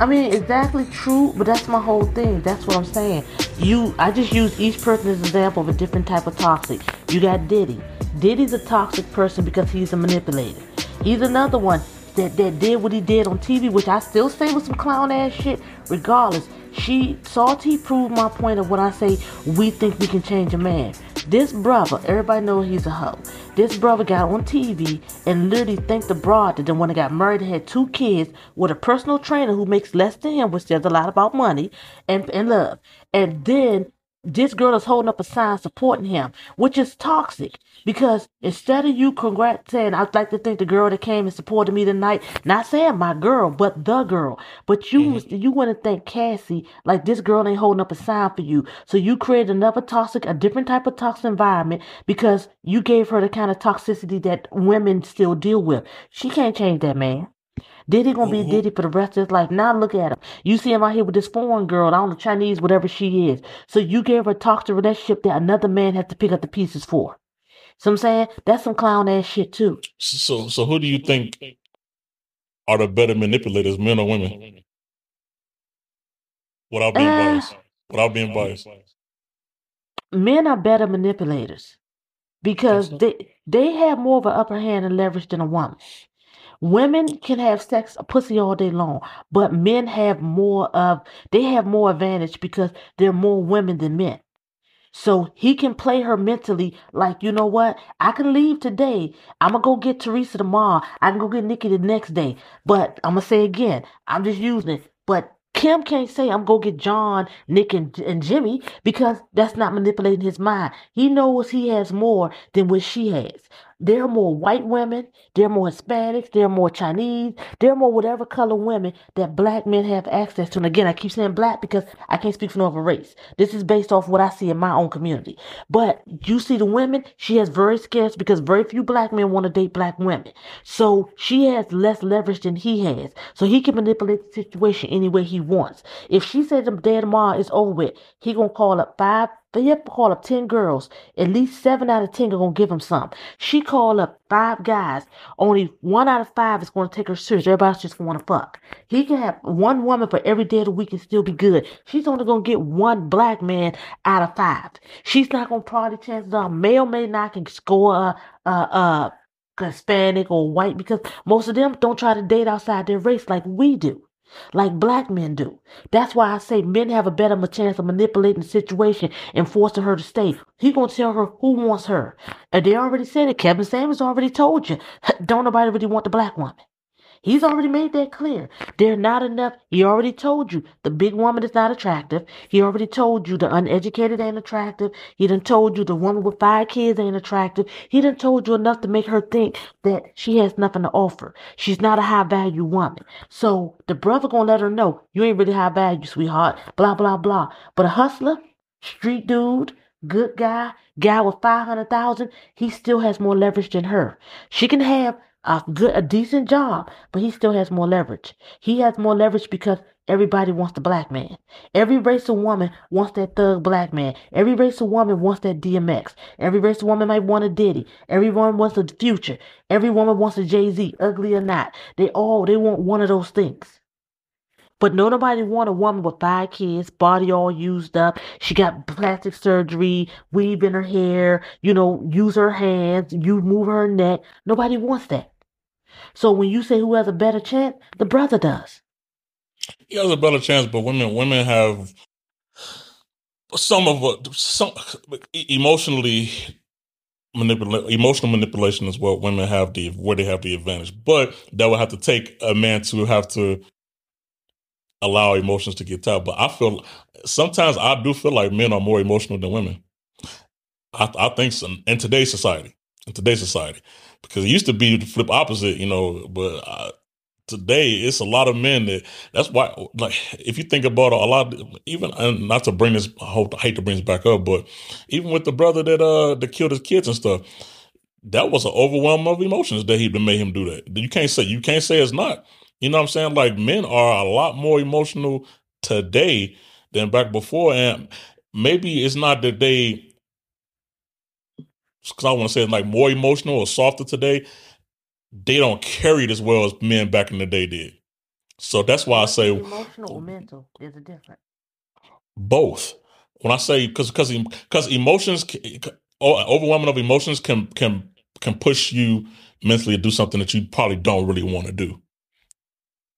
I mean, exactly true, but that's my whole thing. That's what I'm saying. You, I just use each person as an example of a different type of toxic. You got Diddy. Diddy's a toxic person because he's a manipulator. He's another one that, that did what he did on TV, which I still say was some clown ass shit. Regardless, she Salty proved my point of what I say we think we can change a man. This brother, everybody know he's a hoe. This brother got on TV and literally thanked the broad that the one that got married and had two kids with a personal trainer who makes less than him, which says a lot about money and, and love. And then this girl is holding up a sign supporting him, which is toxic. Because instead of you congrats saying, I'd like to thank the girl that came and supported me tonight, not saying my girl, but the girl. But you mm-hmm. you want to thank Cassie like this girl ain't holding up a sign for you. So you created another toxic, a different type of toxic environment because you gave her the kind of toxicity that women still deal with. She can't change that man. Diddy gonna mm-hmm. be Diddy for the rest of his life. Now look at him. You see him out here with this foreign girl, I don't know, Chinese, whatever she is. So you gave her a toxic relationship that another man has to pick up the pieces for. So I'm saying that's some clown ass shit too. So so who do you think are the better manipulators, men or women? Without being uh, biased. Without being biased. Men are better manipulators because they they have more of an upper hand and leverage than a woman. Women can have sex, pussy all day long, but men have more of, they have more advantage because they're more women than men. So he can play her mentally like, you know what? I can leave today. I'm going to go get Teresa tomorrow. I can go get Nikki the next day. But I'm going to say again, I'm just using it. But Kim can't say I'm going to get John, Nick, and, and Jimmy because that's not manipulating his mind. He knows he has more than what she has. There are more white women, there are more Hispanics, there are more Chinese, there are more whatever color women that black men have access to. And again, I keep saying black because I can't speak for no other race. This is based off what I see in my own community. But you see the women, she has very scarce because very few black men want to date black women. So she has less leverage than he has. So he can manipulate the situation any way he wants. If she says the day tomorrow is over with, he gonna call up five they have to call up 10 girls. At least 7 out of 10 are going to give him some. She called up 5 guys. Only 1 out of 5 is going to take her serious. Everybody's just going to fuck. He can have one woman for every day of the week and still be good. She's only going to get one black man out of 5. She's not going to party chances are male may not can score a, a Hispanic or white because most of them don't try to date outside their race like we do like black men do. That's why I say men have a better chance of manipulating the situation and forcing her to stay. He gonna tell her who wants her. And they already said it. Kevin Samuels already told you. Don't nobody really want the black woman. He's already made that clear. They're not enough. He already told you the big woman is not attractive. He already told you the uneducated ain't attractive. He done told you the woman with five kids ain't attractive. He done told you enough to make her think that she has nothing to offer. She's not a high value woman. So the brother gonna let her know you ain't really high value, sweetheart. Blah blah blah. But a hustler, street dude, good guy, guy with five hundred thousand, he still has more leverage than her. She can have a good, a decent job, but he still has more leverage. He has more leverage because everybody wants the black man. Every race of woman wants that thug black man. Every race of woman wants that DMX. Every race of woman might want a Diddy. Everyone wants a Future. Every woman wants a Jay Z, ugly or not. They all they want one of those things. But no nobody want a woman with five kids, body all used up. She got plastic surgery, weave in her hair, you know, use her hands, you move her neck. Nobody wants that. So when you say who has a better chance, the brother does. He has a better chance, but women women have some of some emotionally manipulate emotional manipulation is what women have the where they have the advantage. But that would have to take a man to have to allow emotions to get tied. But I feel sometimes I do feel like men are more emotional than women. I, I think so in today's society. In today's society, because it used to be the flip opposite, you know. But uh, today, it's a lot of men that. That's why, like, if you think about a lot, even and not to bring this, I hope I hate to bring this back up, but even with the brother that uh that killed his kids and stuff, that was an overwhelm of emotions that he made him do that. You can't say you can't say it's not. You know what I'm saying? Like men are a lot more emotional today than back before, and maybe it's not that they because I want to say like more emotional or softer today, they don't carry it as well as men back in the day did. So that's why I say emotional or mental. There's a difference. Both. When I say because because because emotions, overwhelming of emotions can can can push you mentally to do something that you probably don't really want to do.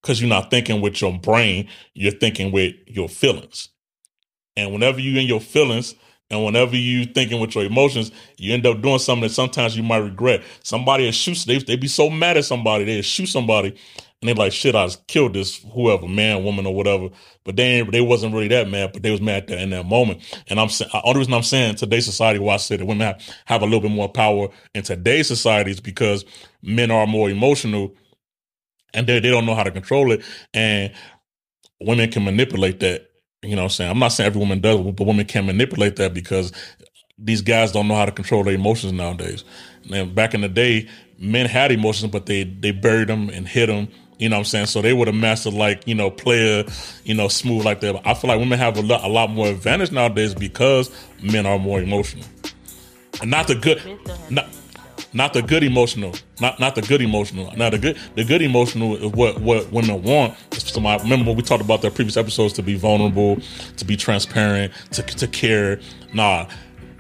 Because you're not thinking with your brain, you're thinking with your feelings. And whenever you're in your feelings, and whenever you thinking with your emotions, you end up doing something that sometimes you might regret. Somebody shoots, they they be so mad at somebody, they shoot somebody, and they like, shit, I killed this whoever, man, woman, or whatever. But they they wasn't really that mad, but they was mad that in that moment. And I'm saying, only reason I'm saying today's society, why I say that women have, have a little bit more power in today's society is because men are more emotional, and they they don't know how to control it, and women can manipulate that you know what I'm saying? I'm not saying every woman does, but women can manipulate that because these guys don't know how to control their emotions nowadays. And back in the day, men had emotions, but they they buried them and hid them. You know what I'm saying? So they would have mastered like, you know, player, you know, smooth like that. But I feel like women have a lot, a lot more advantage nowadays because men are more emotional. And not the good, not, not the good emotional, not not the good emotional. Now the good the good emotional is what what women want. So I remember when we talked about their previous episodes to be vulnerable, to be transparent, to to care. Nah,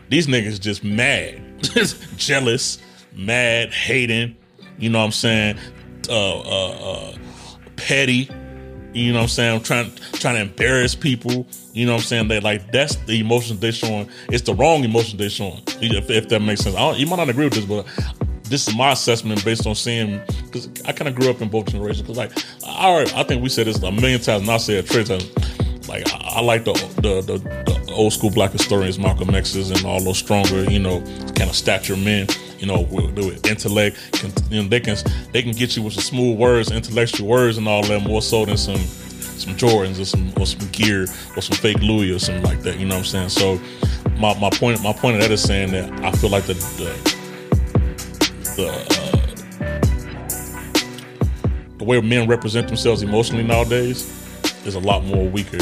these niggas just mad, just jealous, mad, hating. You know what I'm saying? Uh, uh, uh, petty. You know what I'm saying? I'm trying trying to embarrass people. You know what I'm saying? They like that's the emotions they're showing. It's the wrong emotions they're showing. If, if that makes sense. you might not agree with this, but this is my assessment based on seeing because I kind of grew up in both generations. Because like, all right, I think we said this a million times, and I said it three times. Like I, I like the the the, the old school black historians, Malcolm X's, and all those stronger, you know, kind of stature men, you know, with, with intellect, can, you know, they can they can get you with some smooth words, intellectual words, and all that more so than some some Jordans or some or some gear or some fake Louis or something like that. You know what I'm saying? So my, my point my point of that is saying that I feel like the the the, uh, the way men represent themselves emotionally nowadays is a lot more weaker.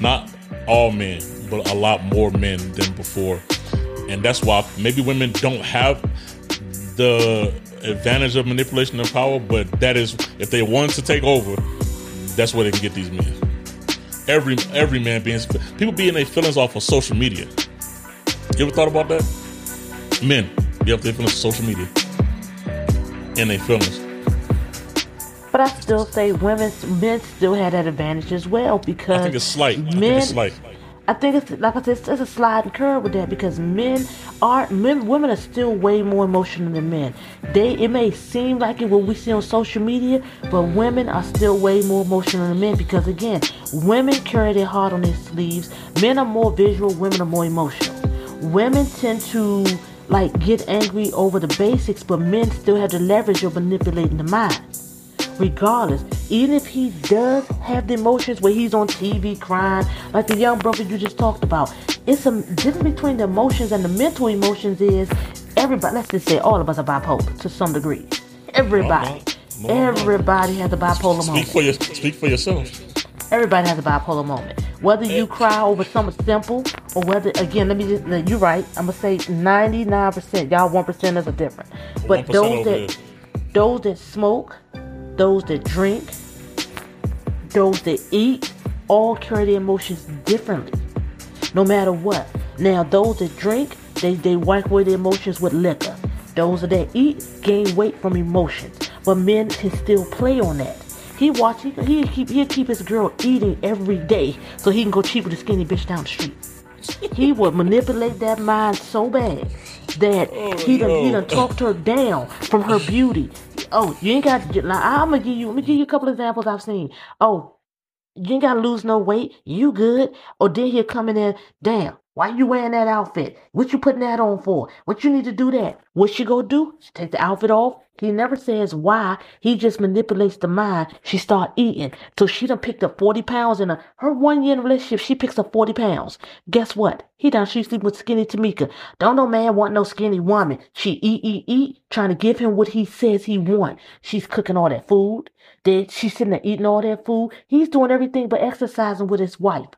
Not all men, but a lot more men than before, and that's why maybe women don't have the advantage of manipulation and power. But that is if they want to take over that's where they can get these men. Every every man being people being their feelings off of social media. You ever thought about that? Men be up their feelings on social media and their feelings. But I still say women, men still had that advantage as well because I think it's slight. Men, it's slight. I think it's like I said, it's, it's a sliding curve with that because men are men, women are still way more emotional than men. They it may seem like it when we see on social media, but women are still way more emotional than men because again, women carry their heart on their sleeves. Men are more visual. Women are more emotional. Women tend to like get angry over the basics, but men still have the leverage of manipulating the mind regardless. Even if he does have the emotions where he's on TV crying, like the young brother you just talked about, it's a difference between the emotions and the mental emotions is everybody, let's just say all of us are bipolar to some degree. Everybody. No, no, no, everybody has a bipolar speak moment. For your, speak for yourself. Everybody has a bipolar moment. Whether you cry over something simple or whether, again, let me just, you're right. I'm going to say 99%. Y'all 1% is a different. But those that, those that smoke, those that drink, those that eat, all carry their emotions differently, no matter what. Now, those that drink, they, they wipe away their emotions with liquor. Those that eat gain weight from emotions, but men can still play on that. He watch he he keep he'll keep his girl eating every day so he can go cheat with a skinny bitch down the street. He would manipulate that mind so bad that oh, he done, no. he done talked her down from her beauty. Oh, you ain't got to. Get like, I'm gonna give you. Let me give you a couple examples I've seen. Oh, you ain't gotta lose no weight. You good? Or then he'll come in there. Damn, why you wearing that outfit? What you putting that on for? What you need to do that? What she go do? She take the outfit off. He never says why. He just manipulates the mind. She start eating. So she done picked up 40 pounds in a, her one year relationship. She picks up 40 pounds. Guess what? He done she sleep with skinny Tamika. Don't no man want no skinny woman. She eat, eat, eat, trying to give him what he says he want. She's cooking all that food. Then she's sitting there eating all that food. He's doing everything but exercising with his wife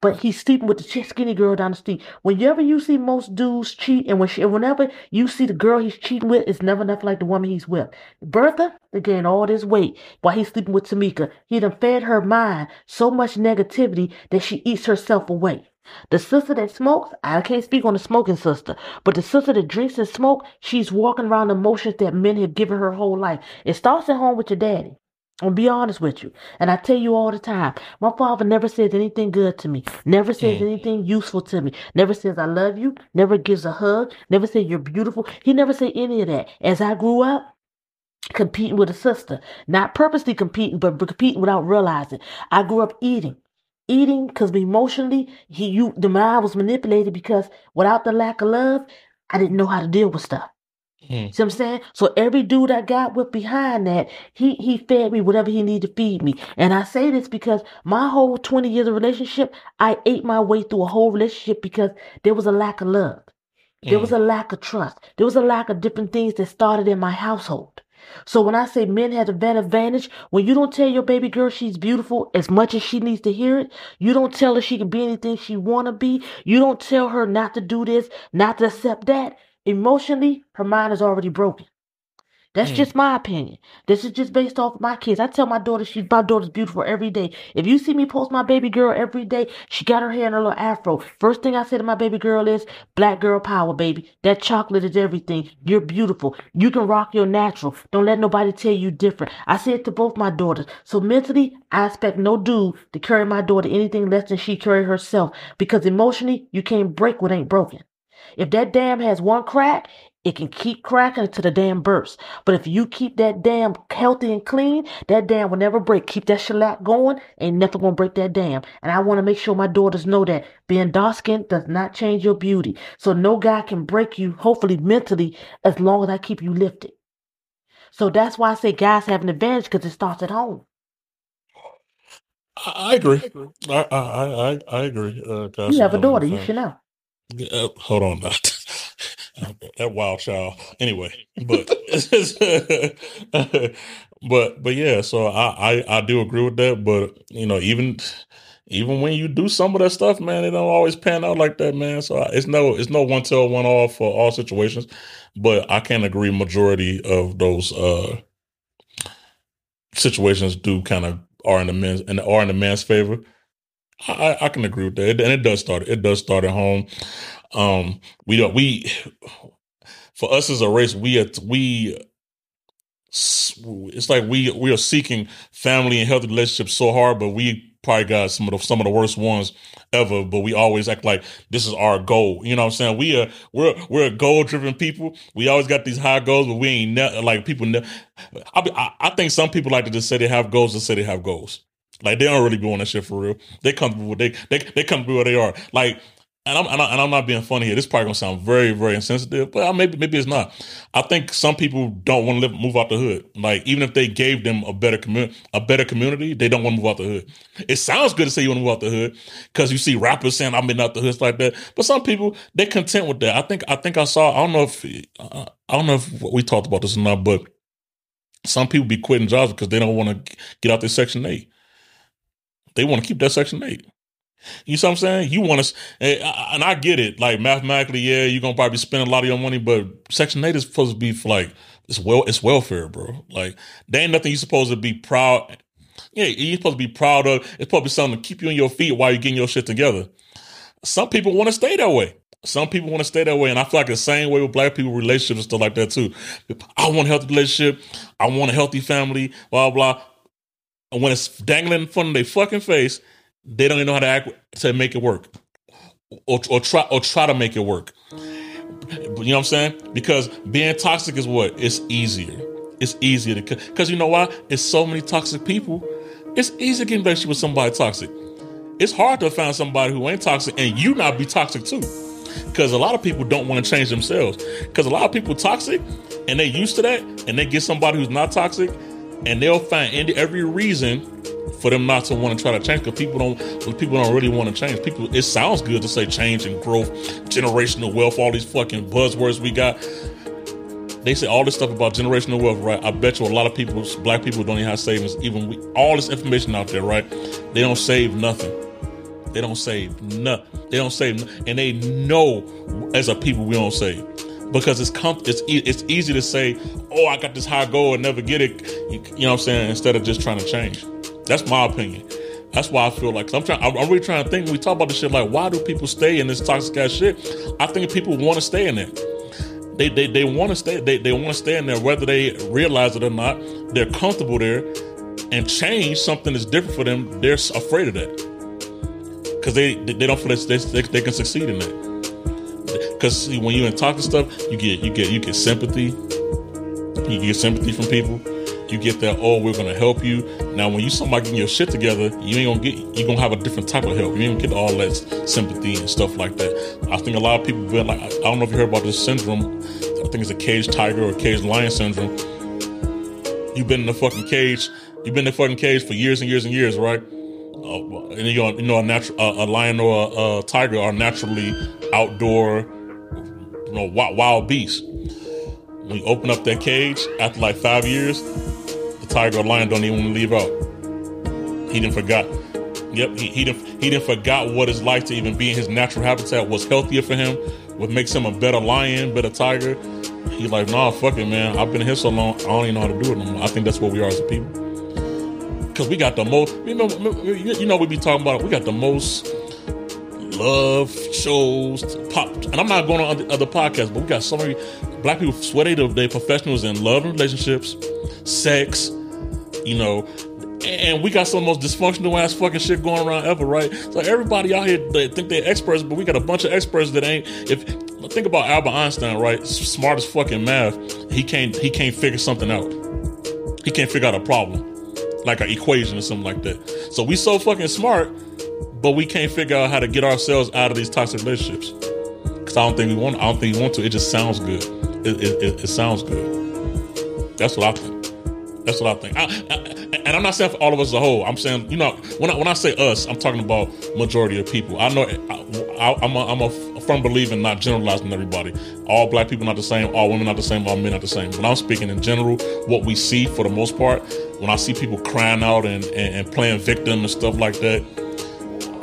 but he's sleeping with the skinny girl down the street. Whenever you see most dudes cheat, and when she, whenever you see the girl he's cheating with, it's never nothing like the woman he's with. Bertha, they gained all this weight while he's sleeping with Tamika. He done fed her mind so much negativity that she eats herself away. The sister that smokes, I can't speak on the smoking sister, but the sister that drinks and smoke, she's walking around emotions that men have given her whole life. It starts at home with your daddy. I'll be honest with you. And I tell you all the time, my father never says anything good to me, never says mm. anything useful to me, never says I love you, never gives a hug, never says you're beautiful. He never said any of that. As I grew up, competing with a sister, not purposely competing, but competing without realizing. I grew up eating. Eating because emotionally, he you the mind was manipulated because without the lack of love, I didn't know how to deal with stuff. Mm. See what I'm saying? So every dude I got with behind that, he he fed me whatever he needed to feed me. And I say this because my whole 20 years of relationship, I ate my way through a whole relationship because there was a lack of love. Mm. There was a lack of trust. There was a lack of different things that started in my household. So when I say men have an advantage, when you don't tell your baby girl she's beautiful as much as she needs to hear it, you don't tell her she can be anything she wanna be, you don't tell her not to do this, not to accept that, Emotionally, her mind is already broken. That's mm. just my opinion. This is just based off my kids. I tell my daughter she's my daughter's beautiful every day. If you see me post my baby girl every day, she got her hair in a little afro. First thing I say to my baby girl is black girl power, baby. That chocolate is everything. You're beautiful. You can rock your natural. Don't let nobody tell you different. I say it to both my daughters. So mentally, I expect no dude to carry my daughter anything less than she carry herself. Because emotionally, you can't break what ain't broken. If that dam has one crack, It can keep cracking until the dam bursts. But if you keep that dam healthy and clean, that dam will never break. Keep that shellac going, ain't nothing gonna break that dam. And I want to make sure my daughters know that being dark skinned does not change your beauty. So no guy can break you, hopefully mentally, as long as I keep you lifted. So that's why I say guys have an advantage because it starts at home. I, I agree. I I I, I- I agree. Uh, guys, You have a I'm daughter, you should know. Uh, hold on, now. that wild child. Anyway, but but but yeah. So I, I I do agree with that. But you know, even even when you do some of that stuff, man, it don't always pan out like that, man. So I- it's no it's no one tell one off for all situations. But I can agree, majority of those uh situations do kind of are in the men's and are in the man's favor. I, I- can agree with that, and it does start. It does start at home. Um, we don't. We for us as a race, we are we. It's like we we are seeking family and healthy relationships so hard, but we probably got some of the some of the worst ones ever. But we always act like this is our goal. You know what I'm saying? We are we're we're goal driven people. We always got these high goals, but we ain't ne- like people. Ne- I, I I think some people like to just say they have goals and say they have goals. Like they don't really be on that shit for real. They with they they they come where they are. Like and I'm and, I, I'm not being funny here. This probably gonna sound very very insensitive, but uh, maybe maybe it's not. I think some people don't want to live move out the hood. Like even if they gave them a better community, a better community, they don't want to move out the hood. It sounds good to say you want to move out the hood because you see rappers saying I'm in out the hood like that. But some people they content with that. I think I think I saw. I don't know if uh, I don't know if we talked about this or not, but some people be quitting jobs because they don't want to get out their Section Eight. They want to keep that Section Eight. You see what I'm saying? You want to, eh, and I get it. Like mathematically, yeah, you're gonna probably spend a lot of your money, but Section Eight is supposed to be for like it's well, it's welfare, bro. Like there ain't nothing you're supposed to be proud. Yeah, you're supposed to be proud of. It's probably something to keep you on your feet while you're getting your shit together. Some people want to stay that way. Some people want to stay that way, and I feel like the same way with black people relationships and stuff like that too. I want a healthy relationship. I want a healthy family. Blah blah. And when it's dangling in front of their fucking face, they don't even know how to act to make it work, or, or try or try to make it work. You know what I'm saying? Because being toxic is what it's easier. It's easier to because you know why? It's so many toxic people. It's easy to get in relationship with somebody toxic. It's hard to find somebody who ain't toxic and you not be toxic too. Because a lot of people don't want to change themselves. Because a lot of people toxic and they used to that, and they get somebody who's not toxic, and they'll find every reason for them not to want to try to change. Because people don't, people don't really want to change. People, it sounds good to say change and growth, generational wealth, all these fucking buzzwords we got. They say all this stuff about generational wealth, right? I bet you a lot of people, black people, don't even have savings. Even we, all this information out there, right? They don't save nothing. They don't save nothing. They don't save, and they know as a people we don't save because it's com- it's e- it's easy to say, "Oh, I got this high goal and never get it." You, know what I'm saying? Instead of just trying to change. That's my opinion. That's why I feel like I'm trying. I'm really trying to think. When we talk about this shit, like, why do people stay in this toxic ass shit? I think people want to stay in there. They they, they want to stay. They they want to stay in there, whether they realize it or not. They're comfortable there, and change something that's different for them. They're afraid of that because they they don't feel that they, they, they can succeed in that. Because when you're in talking stuff, you get you get you get sympathy. You get sympathy from people. You get that oh we're gonna help you. Now when you somebody getting your shit together, you ain't gonna get you gonna have a different type of help. You ain't gonna get all that sympathy and stuff like that. I think a lot of people been like I don't know if you heard about this syndrome. I think it's a caged tiger or caged lion syndrome. You've been in the fucking cage. You've been in the fucking cage for years and years and years, right? Uh, and you know, you know, a uh, a lion or a, a tiger are naturally outdoor, you know, wild, wild beasts. When you open up that cage after like five years, the tiger or lion don't even want to leave out. He didn't forgot. Yep, he he didn't he didn't forgot what it's like to even be in his natural habitat. What's healthier for him? What makes him a better lion, better tiger? He like, nah, fuck it, man. I've been here so long, I don't even know how to do it no more. I think that's what we are as a people. Cause we got the most, you know, you know, we be talking about. We got the most love shows, pop, and I'm not going on other, other podcasts, but we got so many black people swear they professionals in love and relationships, sex, you know, and we got some most dysfunctional ass fucking shit going around ever, right? So everybody out here they think they're experts, but we got a bunch of experts that ain't. If think about Albert Einstein, right? Smart as fucking math, he can't he can't figure something out. He can't figure out a problem, like an equation or something like that. So we so fucking smart, but we can't figure out how to get ourselves out of these toxic relationships. Cause I don't think we want. I don't think we want to. It just sounds good. It, it, it, it sounds good. That's what I think. That's what I think. I, I, and I'm not saying for all of us as a whole. I'm saying, you know, when I, when I say us, I'm talking about majority of people. I know I, am a, I'm a firm believer in not generalizing everybody. All black people not the same. All women not the same. All men not the same. When I'm speaking in general, what we see for the most part, when I see people crying out and, and, and playing victim and stuff like that,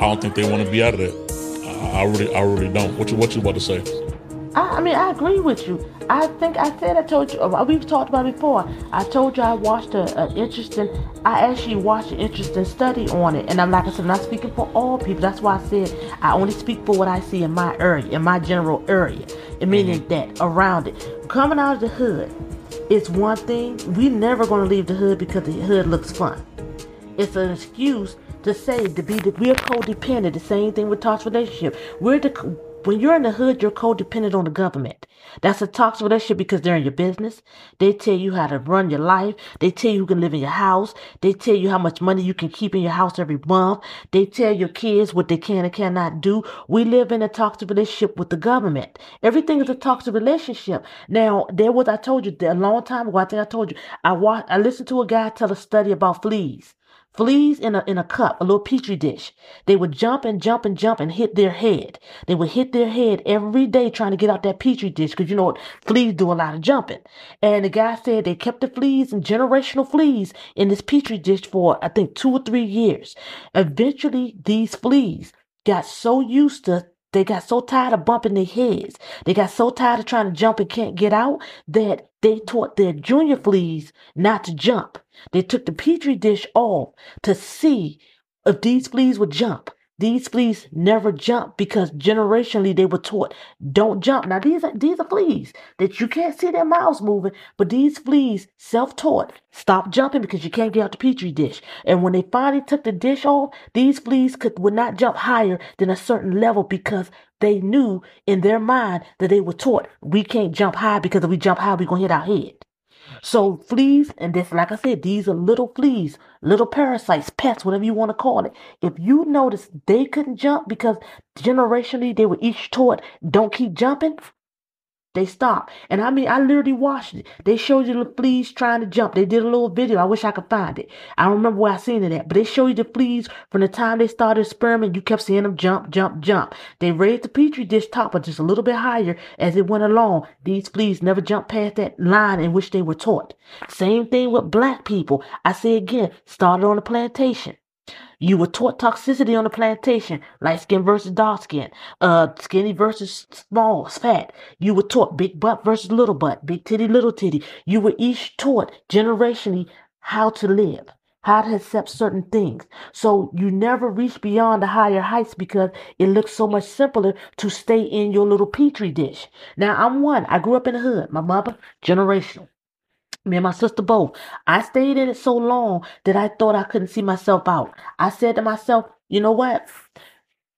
I don't think they want to be out of that. I, I really, I really don't. What you, what you about to say? I, I mean, I agree with you. I think I said I told you. Uh, we've talked about it before. I told you I watched a, a, interesting. I actually watched an interesting study on it, and I'm like I said, I'm not speaking for all people. That's why I said I only speak for what I see in my area, in my general area, meaning mm-hmm. that around it. Coming out of the hood it's one thing. We never going to leave the hood because the hood looks fun. It's an excuse to say to be the, we're codependent. The same thing with toxic relationship. We're the when you're in the hood, you're codependent on the government. That's a toxic relationship because they're in your business. They tell you how to run your life. They tell you who can live in your house. They tell you how much money you can keep in your house every month. They tell your kids what they can and cannot do. We live in a toxic relationship with the government. Everything is a toxic relationship. Now, there was I told you a long time ago. I think I told you. I watched. I listened to a guy tell a study about fleas. Fleas in a, in a cup, a little petri dish. They would jump and jump and jump and hit their head. They would hit their head every day trying to get out that petri dish because you know what? Fleas do a lot of jumping. And the guy said they kept the fleas and generational fleas in this petri dish for, I think, two or three years. Eventually, these fleas got so used to they got so tired of bumping their heads. They got so tired of trying to jump and can't get out that they taught their junior fleas not to jump. They took the petri dish off to see if these fleas would jump. These fleas never jump because generationally they were taught don't jump. Now these are these are fleas that you can't see their mouths moving, but these fleas self-taught stop jumping because you can't get out the petri dish. And when they finally took the dish off, these fleas could would not jump higher than a certain level because they knew in their mind that they were taught we can't jump high because if we jump high we're gonna hit our head. So fleas, and this, like I said, these are little fleas, little parasites, pests, whatever you want to call it. If you notice they couldn't jump because generationally they were each taught, don't keep jumping, they stop. And I mean, I literally watched it. They showed you the fleas trying to jump. They did a little video. I wish I could find it. I don't remember where I seen it at, but they show you the fleas from the time they started experimenting. You kept seeing them jump, jump, jump. They raised the petri dish topper just a little bit higher as it went along. These fleas never jumped past that line in which they were taught. Same thing with black people. I say again, started on the plantation. You were taught toxicity on the plantation, light skin versus dark skin, uh, skinny versus small, fat. You were taught big butt versus little butt, big titty, little titty. You were each taught generationally how to live, how to accept certain things. So you never reach beyond the higher heights because it looks so much simpler to stay in your little petri dish. Now I'm one. I grew up in the hood. My mother, generational. Me and my sister both. I stayed in it so long that I thought I couldn't see myself out. I said to myself, you know what?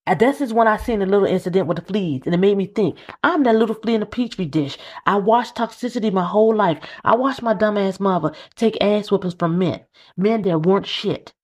And this is when I seen a little incident with the fleas, and it made me think, I'm that little flea in the petri dish. I watched toxicity my whole life. I watched my dumbass mother take ass whippings from men, men that weren't shit.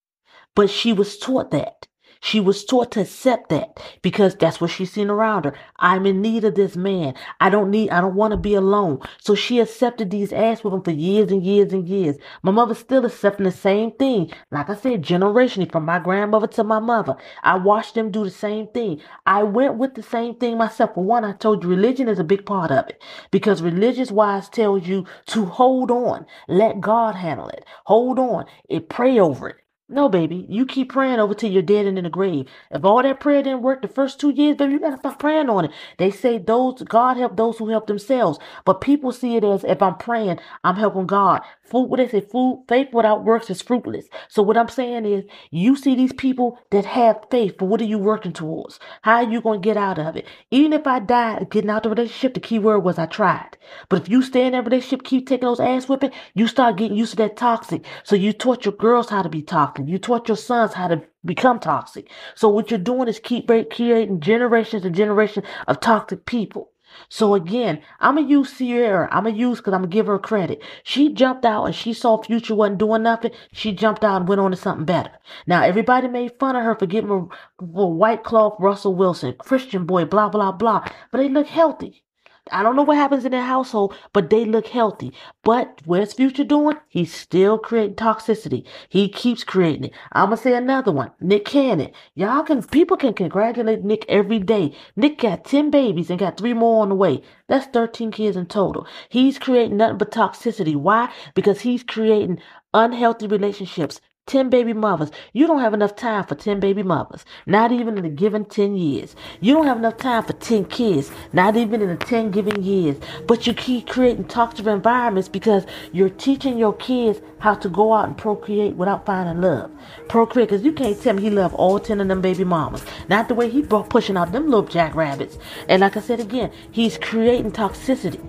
But she was taught that. She was taught to accept that because that's what she's seen around her. I'm in need of this man. I don't need, I don't want to be alone. So she accepted these ass with him for years and years and years. My mother's still accepting the same thing. Like I said, generationally from my grandmother to my mother. I watched them do the same thing. I went with the same thing myself. For one, I told you religion is a big part of it because religious wise tells you to hold on. Let God handle it. Hold on. It pray over it. No, baby. You keep praying over till you're dead and in the grave. If all that prayer didn't work the first two years, baby, you gotta stop praying on it. They say those God help those who help themselves. But people see it as if I'm praying, I'm helping God. Food, what they say, food, faith without works is fruitless. So what I'm saying is, you see these people that have faith, but what are you working towards? How are you gonna get out of it? Even if I died getting out of the relationship, the key word was I tried. But if you stay in that relationship, keep taking those ass whipping, you start getting used to that toxic. So you taught your girls how to be toxic. You taught your sons how to become toxic. So what you're doing is keep creating generations and generations of toxic people. So again, I'm gonna use Ciara. I'm gonna use because I'm gonna give her credit. She jumped out and she saw Future wasn't doing nothing. She jumped out and went on to something better. Now everybody made fun of her for getting a, a white cloth Russell Wilson, Christian boy, blah blah blah. But they look healthy. I don't know what happens in their household, but they look healthy. But what's Future doing? He's still creating toxicity. He keeps creating it. I'm gonna say another one. Nick Cannon. Y'all can people can congratulate Nick every day. Nick got 10 babies and got three more on the way. That's 13 kids in total. He's creating nothing but toxicity. Why? Because he's creating unhealthy relationships, 10 baby mothers. You don't have enough time for 10 baby mothers, not even in a given 10 years. You don't have enough time for 10 kids, not even in the 10 given years. But you keep creating toxic environments because you're teaching your kids how to go out and procreate without finding love. Procreate, because you can't tell me he loved all 10 of them baby mamas. Not the way he brought pushing out them little jackrabbits. And like I said again, he's creating toxicity.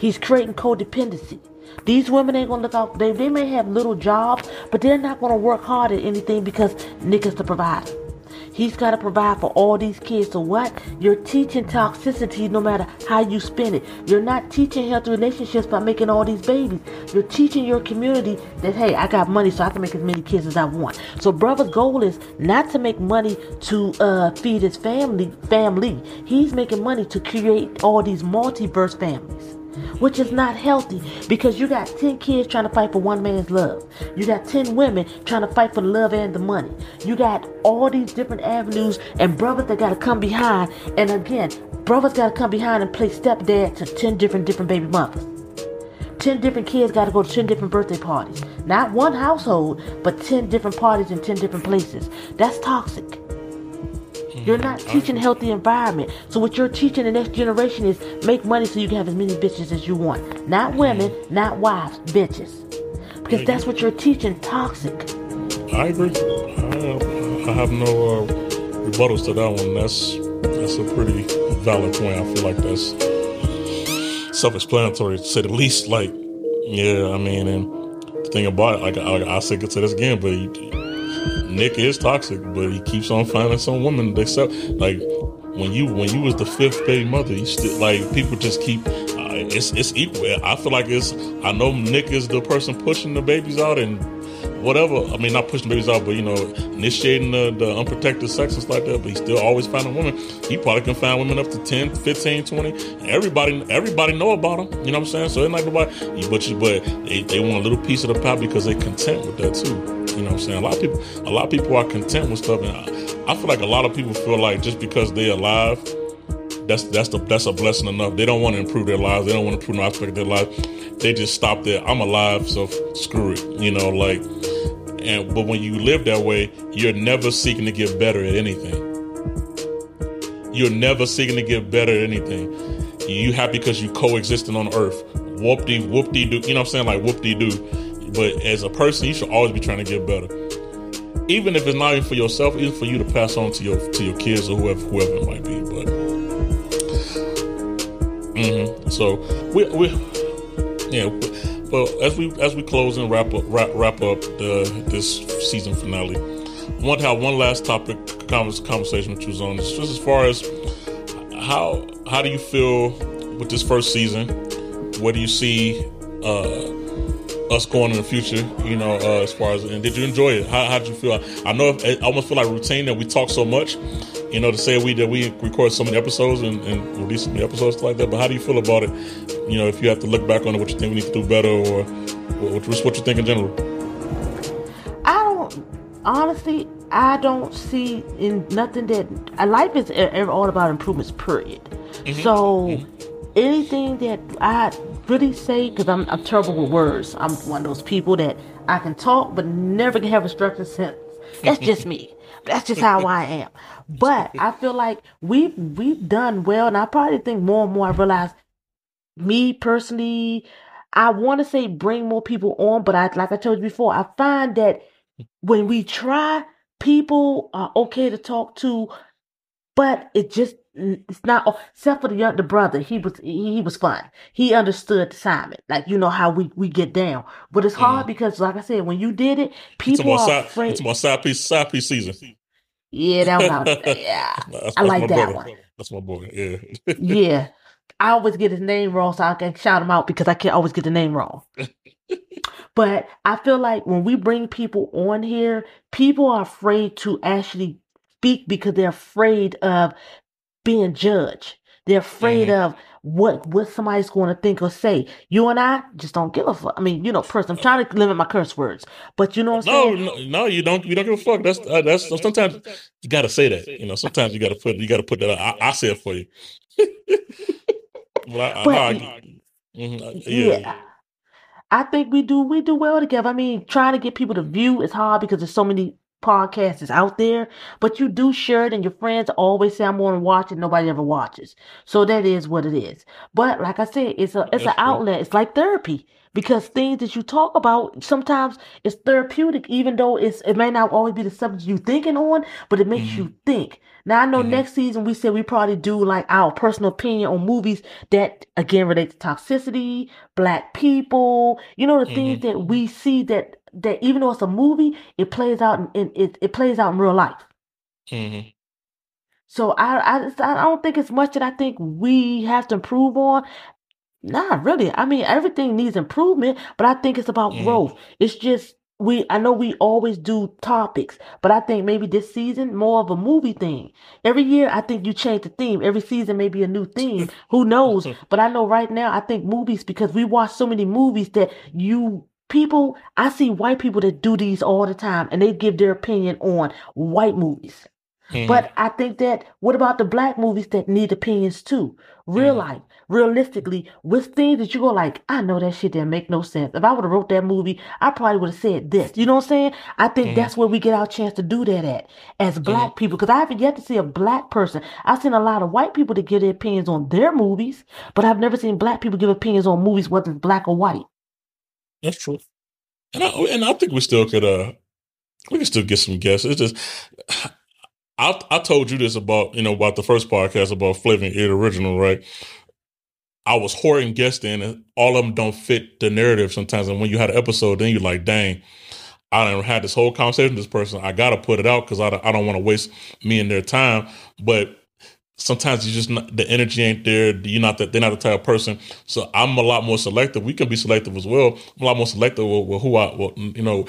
He's creating codependency. These women ain't gonna look out. They, they may have little jobs, but they're not gonna work hard at anything because Nick is the provider. He's got to provide for all these kids. So what? You're teaching toxicity no matter how you spin it. You're not teaching healthy relationships by making all these babies. You're teaching your community that hey, I got money so I can make as many kids as I want. So brother's goal is not to make money to uh, feed his family. Family. He's making money to create all these multiverse families which is not healthy because you got 10 kids trying to fight for one man's love. You got 10 women trying to fight for the love and the money. You got all these different avenues and brothers that got to come behind. And again, brothers got to come behind and play stepdad to 10 different different baby mothers. 10 different kids got to go to 10 different birthday parties. Not one household, but 10 different parties in 10 different places. That's toxic. You're not teaching healthy environment. So what you're teaching the next generation is make money so you can have as many bitches as you want. Not women, not wives, bitches. Because that's what you're teaching. Toxic. I agree. I, I have no uh, rebuttals to that one. That's that's a pretty valid point. I feel like that's self-explanatory to say the least. Like, yeah, I mean, and the thing about it, like I, I say to this again, but. You, Nick is toxic, but he keeps on finding some woman sell. Like when you when you was the fifth baby mother, you still like people just keep. Uh, it's it's equal. I feel like it's. I know Nick is the person pushing the babies out and whatever. I mean, not pushing babies out, but you know, initiating the, the unprotected sex and stuff like that. But he still always finding women. He probably can find women up to 10, 15, 20. Everybody, everybody know about him. You know what I'm saying? So it's like nobody, but you, but they, they want a little piece of the pie because they content with that too. You know what I'm saying? A lot of people, a lot of people are content with stuff, and I, I feel like a lot of people feel like just because they're alive that's that's the that's a blessing enough. They don't want to improve their lives. They don't want to improve no aspect of their life. They just stop there. I'm alive, so screw it. You know, like and but when you live that way, you're never seeking to get better at anything. You're never seeking to get better at anything. You happy because you coexisting on earth. Whoop de whoop de do. You know what I'm saying? Like whoop de do. But as a person, you should always be trying to get better. Even if it's not even for yourself, even for you to pass on to your to your kids or whoever whoever it might be. But Mm-hmm. So we we yeah. But as we as we close and wrap up wrap, wrap up the this season finale, I want to have one last topic conversation with you on just as far as how how do you feel with this first season? What do you see uh, us going in the future? You know, uh, as far as and did you enjoy it? How how did you feel? I, I know I almost feel like routine that we talk so much you know, to say we that we record so many episodes and, and release so many episodes like that. But how do you feel about it? You know, if you have to look back on it, what you think we need to do better, or what, what you think in general? I don't honestly. I don't see in nothing that life is all about improvements. Period. Mm-hmm. So mm-hmm. anything that I really say because I'm, I'm terrible with words. I'm one of those people that I can talk but never can have a structured sentence. That's just me. That's just how I am. But I feel like we've we've done well, and I probably think more and more I realize me personally, I want to say bring more people on, but I like I told you before, I find that when we try, people are okay to talk to, but it just it's not except for the young the brother. He was he, was fun. He understood the assignment, like you know how we we get down. But it's hard mm. because, like I said, when you did it, people are side, afraid. It's my side piece side piece season. Yeah, that was yeah. that's, I like that brother. one. That's my boy. Yeah. yeah. I always get his name wrong, so I can shout him out because I can't always get the name wrong. but I feel like when we bring people on here, people are afraid to actually speak because they're afraid of being judged. They're afraid mm-hmm. of what what somebody's going to think or say. You and I just don't give a fuck. I mean, you know, person, I'm trying to limit my curse words, but you know what I'm no, saying? No, no, you don't. You don't give a fuck. That's uh, that's sometimes you got to say that. You know, sometimes you got to put you got to put that. Out. I, I say it for you. well, I, but, I, mm-hmm, yeah. yeah. I think we do we do well together. I mean, trying to get people to view is hard because there's so many podcast is out there, but you do share it, and your friends always say, "I'm going to watch it." Nobody ever watches, so that is what it is. But like I said, it's a it's That's an outlet. It's like therapy because things that you talk about sometimes it's therapeutic, even though it's it may not always be the subject you thinking on, but it makes mm-hmm. you think. Now I know mm-hmm. next season we said we probably do like our personal opinion on movies that again relate to toxicity, black people, you know the mm-hmm. things that we see that that even though it's a movie, it plays out in, it, it plays out in real life. Mm-hmm. So I, I I don't think it's much that I think we have to improve on. Not really. I mean, everything needs improvement, but I think it's about mm-hmm. growth. It's just we I know we always do topics, but I think maybe this season more of a movie thing. Every year I think you change the theme. Every season maybe a new theme. Who knows? But I know right now I think movies because we watch so many movies that you people I see white people that do these all the time and they give their opinion on white movies. Mm-hmm. But I think that what about the black movies that need opinions too? Real mm-hmm. life, realistically, with things that you go like, I know that shit didn't make no sense. If I would have wrote that movie, I probably would have said this. You know what I'm saying? I think mm-hmm. that's where we get our chance to do that at as black people. Because I haven't yet to see a black person. I've seen a lot of white people to give their opinions on their movies, but I've never seen black people give opinions on movies, whether it's black or white. That's true. And I, and I think we still could uh we can still get some guests. It's just I I told you this about you know about the first podcast about Flavor It Original, right? I was hoarding guests in, and all of them don't fit the narrative sometimes. And when you had an episode, then you're like, dang, I don't had this whole conversation with this person. I got to put it out because I, I don't want to waste me and their time. But sometimes you just not, the energy ain't there. You're not that they're not the type of person. So I'm a lot more selective. We can be selective as well. I'm a lot more selective with, with who I, well, you know,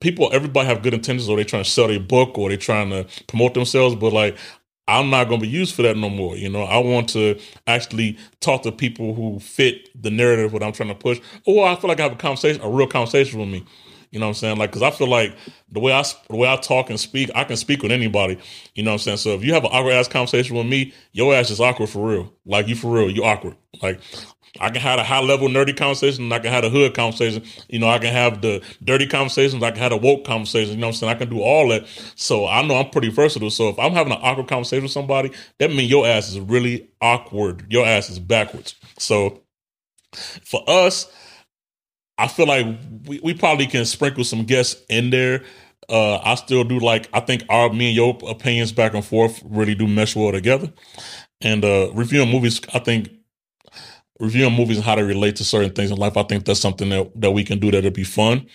people, everybody have good intentions or they trying to sell their book or they trying to promote themselves. But like, I'm not going to be used for that no more. You know, I want to actually talk to people who fit the narrative what I'm trying to push. Or I feel like I have a conversation, a real conversation with me. You know what I'm saying? Like, cause I feel like the way I the way I talk and speak, I can speak with anybody. You know what I'm saying? So if you have an awkward ass conversation with me, your ass is awkward for real. Like you for real, you awkward. Like I can have a high level nerdy conversation, I can have a hood conversation. You know, I can have the dirty conversations, I can have a woke conversation. You know what I'm saying? I can do all that. So I know I'm pretty versatile. So if I'm having an awkward conversation with somebody, that means your ass is really awkward. Your ass is backwards. So for us, I feel like we, we probably can sprinkle some guests in there. Uh, I still do like I think our me and your opinions back and forth really do mesh well together. And uh reviewing movies, I think reviewing movies and how they relate to certain things in life. I think that's something that, that we can do that'll be fun.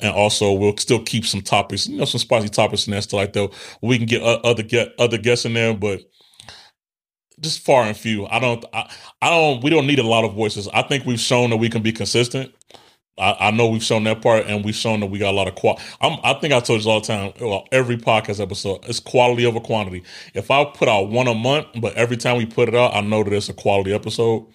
And also we'll still keep some topics, you know, some spicy topics in there stuff like that. We can get other get other guests in there, but just far and few. I don't I, I don't we don't need a lot of voices. I think we've shown that we can be consistent. I, I know we've shown that part, and we've shown that we got a lot of quality. I think I told you all the time. Well, every podcast episode, it's quality over quantity. If I put out one a month, but every time we put it out, I know that it's a quality episode.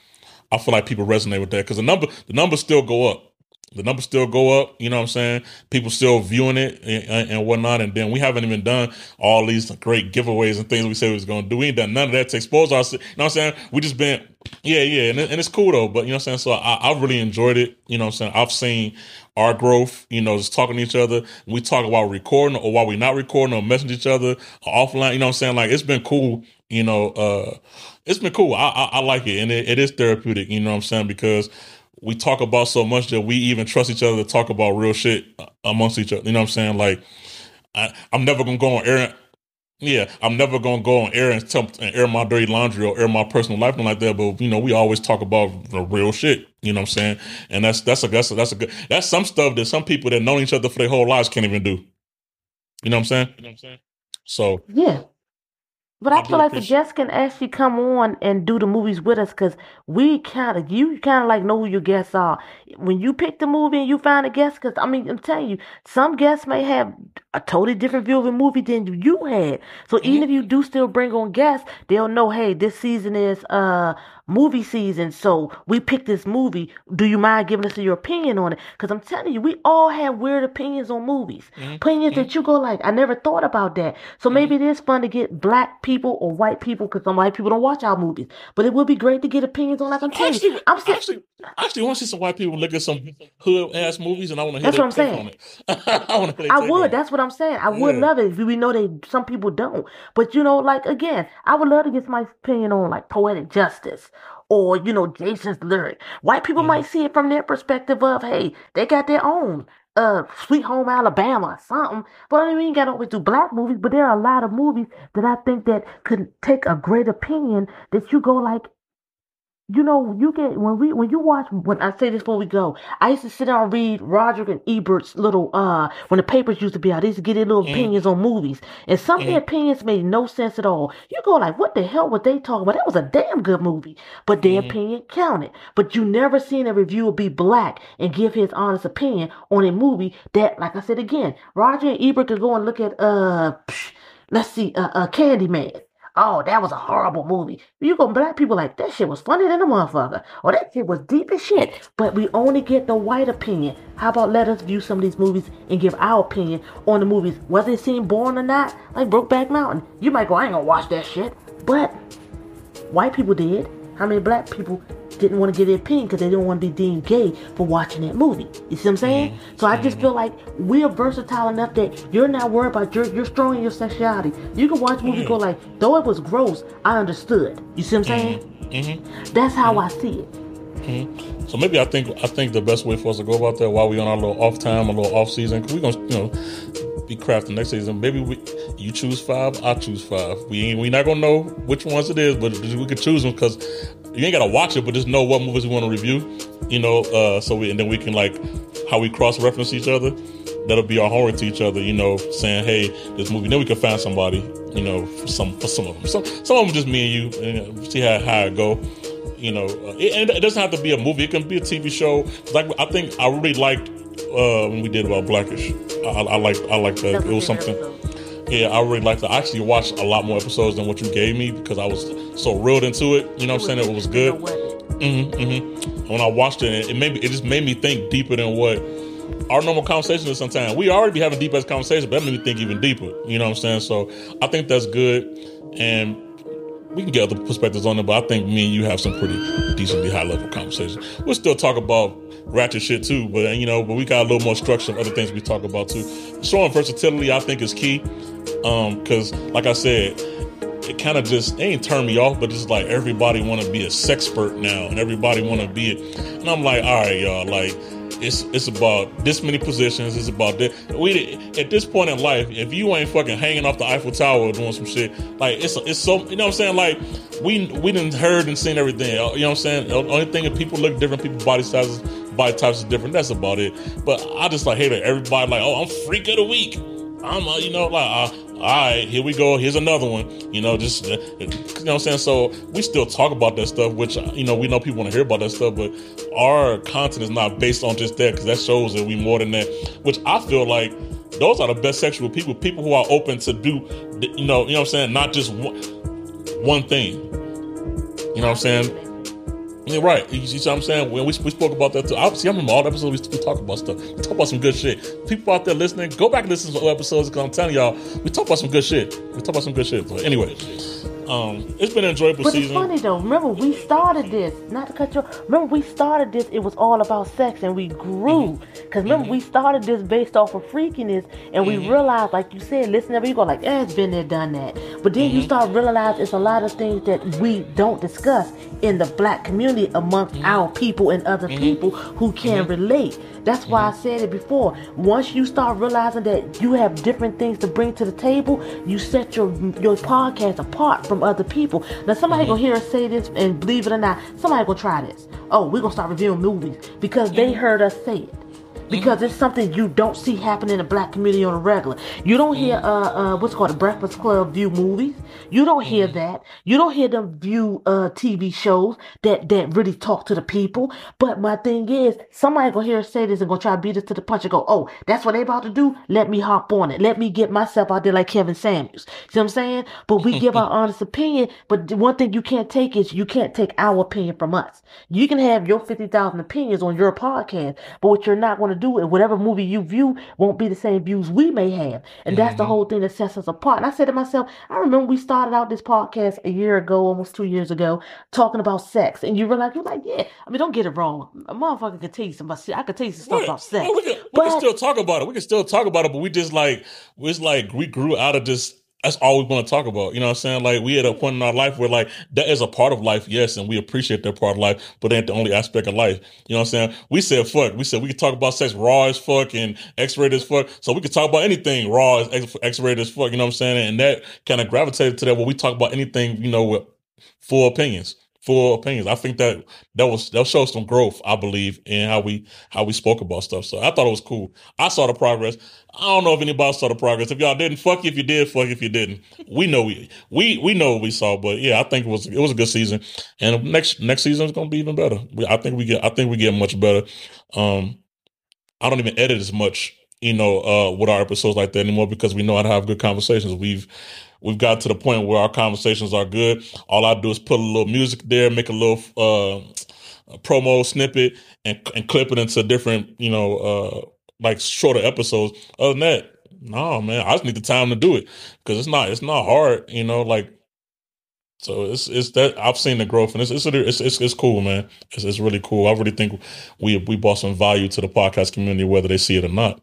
I feel like people resonate with that because the number the numbers still go up. The numbers still go up. You know what I'm saying? People still viewing it and, and whatnot. And then we haven't even done all these great giveaways and things we said we was going to do. We ain't done none of that to expose our. You know what I'm saying? We just been Yeah, yeah, and, and it's cool though. But you know what I'm saying. So I, I really enjoyed it. You know what I'm saying. I've seen our growth. You know, just talking to each other. We talk about recording or while we're not recording or messaging each other offline. You know what I'm saying. Like it's been cool. You know, uh, it's been cool. I, I, I like it, and it, it is therapeutic. You know what I'm saying because we talk about so much that we even trust each other to talk about real shit amongst each other. You know what I'm saying? Like, I, am never gonna go on air. Yeah, I'm never gonna go on air and, tell, and air my dirty laundry or air my personal life, and like that. But you know, we always talk about the real shit. You know what I'm saying? And that's that's a that's a, that's a good that's some stuff that some people that know each other for their whole lives can't even do. You know what I'm saying? You know what I'm saying? So yeah, but I, I feel like the guests can actually come on and do the movies with us because we kind of, you kind of like know who your guests are. When you pick the movie and you find a guest, because I mean, I'm telling you, some guests may have a totally different view of a movie than you had. So mm-hmm. even if you do still bring on guests, they'll know, hey, this season is uh movie season, so we picked this movie. Do you mind giving us your opinion on it? Because I'm telling you, we all have weird opinions on movies. Mm-hmm. Opinions mm-hmm. that you go like, I never thought about that. So mm-hmm. maybe it is fun to get black people or white people, because some white people don't watch our movies. But it would be great to get opinions on. Like I'm telling actually, you, I'm still, actually, actually want to see some white people look at some hood ass movies, and I want to hear That's what I'm saying. I, I would. That's what I'm saying. I would yeah. love it. If we know that some people don't, but you know, like again, I would love to get my opinion on like poetic justice or you know Jason's lyric. White people mm-hmm. might see it from their perspective of, hey, they got their own uh Sweet Home Alabama or something. But I mean, you gotta always do black movies, but there are a lot of movies that I think that could take a great opinion that you go like, you know, you get when we when you watch when I say this before we go, I used to sit down and read Roger and Ebert's little uh when the papers used to be out, they used to get their little mm. opinions on movies. And some mm. of their opinions made no sense at all. You go like, what the hell were they talking about? That was a damn good movie. But their mm. opinion counted. But you never seen a reviewer be black and give his honest opinion on a movie that, like I said again, Roger and Ebert could go and look at uh let's see, uh, uh Candyman oh, that was a horrible movie. You go black people like that shit was funny than a motherfucker. Or that shit was deep as shit. But we only get the white opinion. How about let us view some of these movies and give our opinion on the movies, whether it seemed boring or not, like Brokeback Mountain. You might go, I ain't gonna watch that shit. But white people did. How many black people didn't want to get their opinion because they didn't want to be deemed gay for watching that movie. You see what I'm saying? Mm-hmm. So I just mm-hmm. feel like we're versatile enough that you're not worried about your you're strong in your sexuality. You can watch movies mm-hmm. go like, though it was gross, I understood. You see what I'm saying? Mm-hmm. That's how I see it. Mm-hmm. So maybe I think I think the best way for us to go about that while we're on our little off time, a little off season, we're gonna you know be crafting next season. Maybe we you choose five, I choose five. We ain't we not gonna know which ones it is, but we could choose them because you ain't gotta watch it, but just know what movies we want to review. You know, uh, so we and then we can like how we cross reference each other. That'll be our homework to each other. You know, saying hey, this movie. Then we can find somebody. You know, for some for some of them. Some some of them just me and you, and see how how it go. You know, uh, it, and it doesn't have to be a movie. It can be a TV show. Like I think I really liked uh, when we did about Blackish. I, I like I like that. It was something. Yeah, I really liked it. I actually watched a lot more episodes than what you gave me because I was so reeled into it. You know what I'm saying? It was good. Mm-hmm, mm-hmm. When I watched it, it made me, it just made me think deeper than what our normal conversation is sometimes. We already be having deep as conversations, but that made me think even deeper. You know what I'm saying? So I think that's good. And we can get other perspectives on it, but I think me and you have some pretty decently high level conversations. We'll still talk about ratchet shit too, but you know, but we got a little more structure of other things we talk about too. Showing versatility, I think, is key. Um, cause like I said, it kind of just ain't turned me off, but it's like everybody want to be a sexpert now, and everybody want to be it. And I'm like, all right, y'all, like it's it's about this many positions. It's about this. We at this point in life, if you ain't fucking hanging off the Eiffel Tower doing some shit, like it's it's so you know what I'm saying. Like we we didn't heard and seen everything. You know what I'm saying. The only thing is people look different. People body sizes, body types is different. That's about it. But I just like hate it. Everybody like, oh, I'm freak of the week. I'm, uh, you know, like, uh, all right, here we go. Here's another one. You know, just, uh, you know what I'm saying? So we still talk about that stuff, which, uh, you know, we know people want to hear about that stuff, but our content is not based on just that because that shows that we more than that, which I feel like those are the best sexual people, people who are open to do, you know, you know what I'm saying? Not just one, one thing. You know what I'm saying? Yeah, right. You see what I'm saying? When we, we spoke about that too. Obviously, I remember all the episodes we, we talk about stuff. We talk about some good shit. People out there listening, go back and listen to some episodes because I'm telling y'all, we talk about some good shit. We talk about some good shit. But anyway, Um, it's been an enjoyable But season. it's funny though. Remember, we started this. Not to cut you. off. Remember, we started this. It was all about sex, and we grew. Mm-hmm. Cause remember, we started this based off of freakiness, and we Mm-hmm. realized, like you said, listen, to you go like, eh, it's been there, done that. But then Mm-hmm. you start realizing it's a lot of things that we don't discuss in the black community amongst Mm-hmm. our people and other people who can relate. That's why Mm-hmm. I said it before. Once you start realizing that you have different things to bring to the table, you set your your podcast apart from other people. Now somebody Mm-hmm. gonna hear us say this and believe it or not, somebody gonna try this. Oh, we're gonna start reviewing movies because they heard us say it. Because it's something you don't see happen in the black community on a regular. You don't hear Mm-hmm. uh uh what's called the Breakfast Club view movies. You don't hear Mm-hmm. that. You don't hear them view uh TV shows that that really talk to the people. But my thing is, somebody gonna hear us say this and gonna try to beat us to the punch and go, oh, that's what they about to do. Let me hop on it. Let me get myself out there like Kevin Samuels. See what I'm saying? But we give our honest opinion. But one thing you can't take is you can't take our opinion from us. You can have your fifty thousand opinions on your podcast, but what you're not gonna do is whatever movie you view won't be the same views we may have. And that's the mm-hmm. whole thing that sets us apart. And I said to myself, I remember we started out this podcast a year ago, almost two years ago, talking about sex. And you were like, you're like, yeah. I mean, don't get it wrong. A motherfucker can tell you some shit. I could tell you some stuff about sex. We can, we but can still talk about it. We can still talk about it, but we just like it's like we grew out of this. That's all we want to talk about. You know what I'm saying? Like we at a point in our life where like that is a part of life, yes, and we appreciate that part of life, but ain't the only aspect of life. You know what I'm saying? We said fuck. We said we could talk about sex raw as fuck and X-rated as fuck. So we could talk about anything raw as X- X-rated as fuck. You know what I'm saying? And that kind of gravitated to that where we talk about anything, you know, with full opinions. Full opinions. I think that that was that showed some growth, I believe, in how we how we spoke about stuff. So I thought it was cool. I saw the progress. I don't know if anybody saw the progress. If y'all didn't, fuck you if you did, fuck if you didn't. We know we we we know what we saw, but yeah, I think it was it was a good season. And next next season is gonna be even better. We, I think we get I think we get much better. Um I don't even edit as much, you know, uh, with our episodes like that anymore because we know how to have good conversations. We've we've got to the point where our conversations are good. All I do is put a little music there, make a little uh, promo snippet, and and clip it into different, you know, uh, like shorter episodes. Other than that, no, man, I just need the time to do it because it's not it's not hard, you know, like. So it's it's that I've seen the growth and it's it's it's it's, it's cool, man. It's, it's really cool. I really think we we brought some value to the podcast community, whether they see it or not.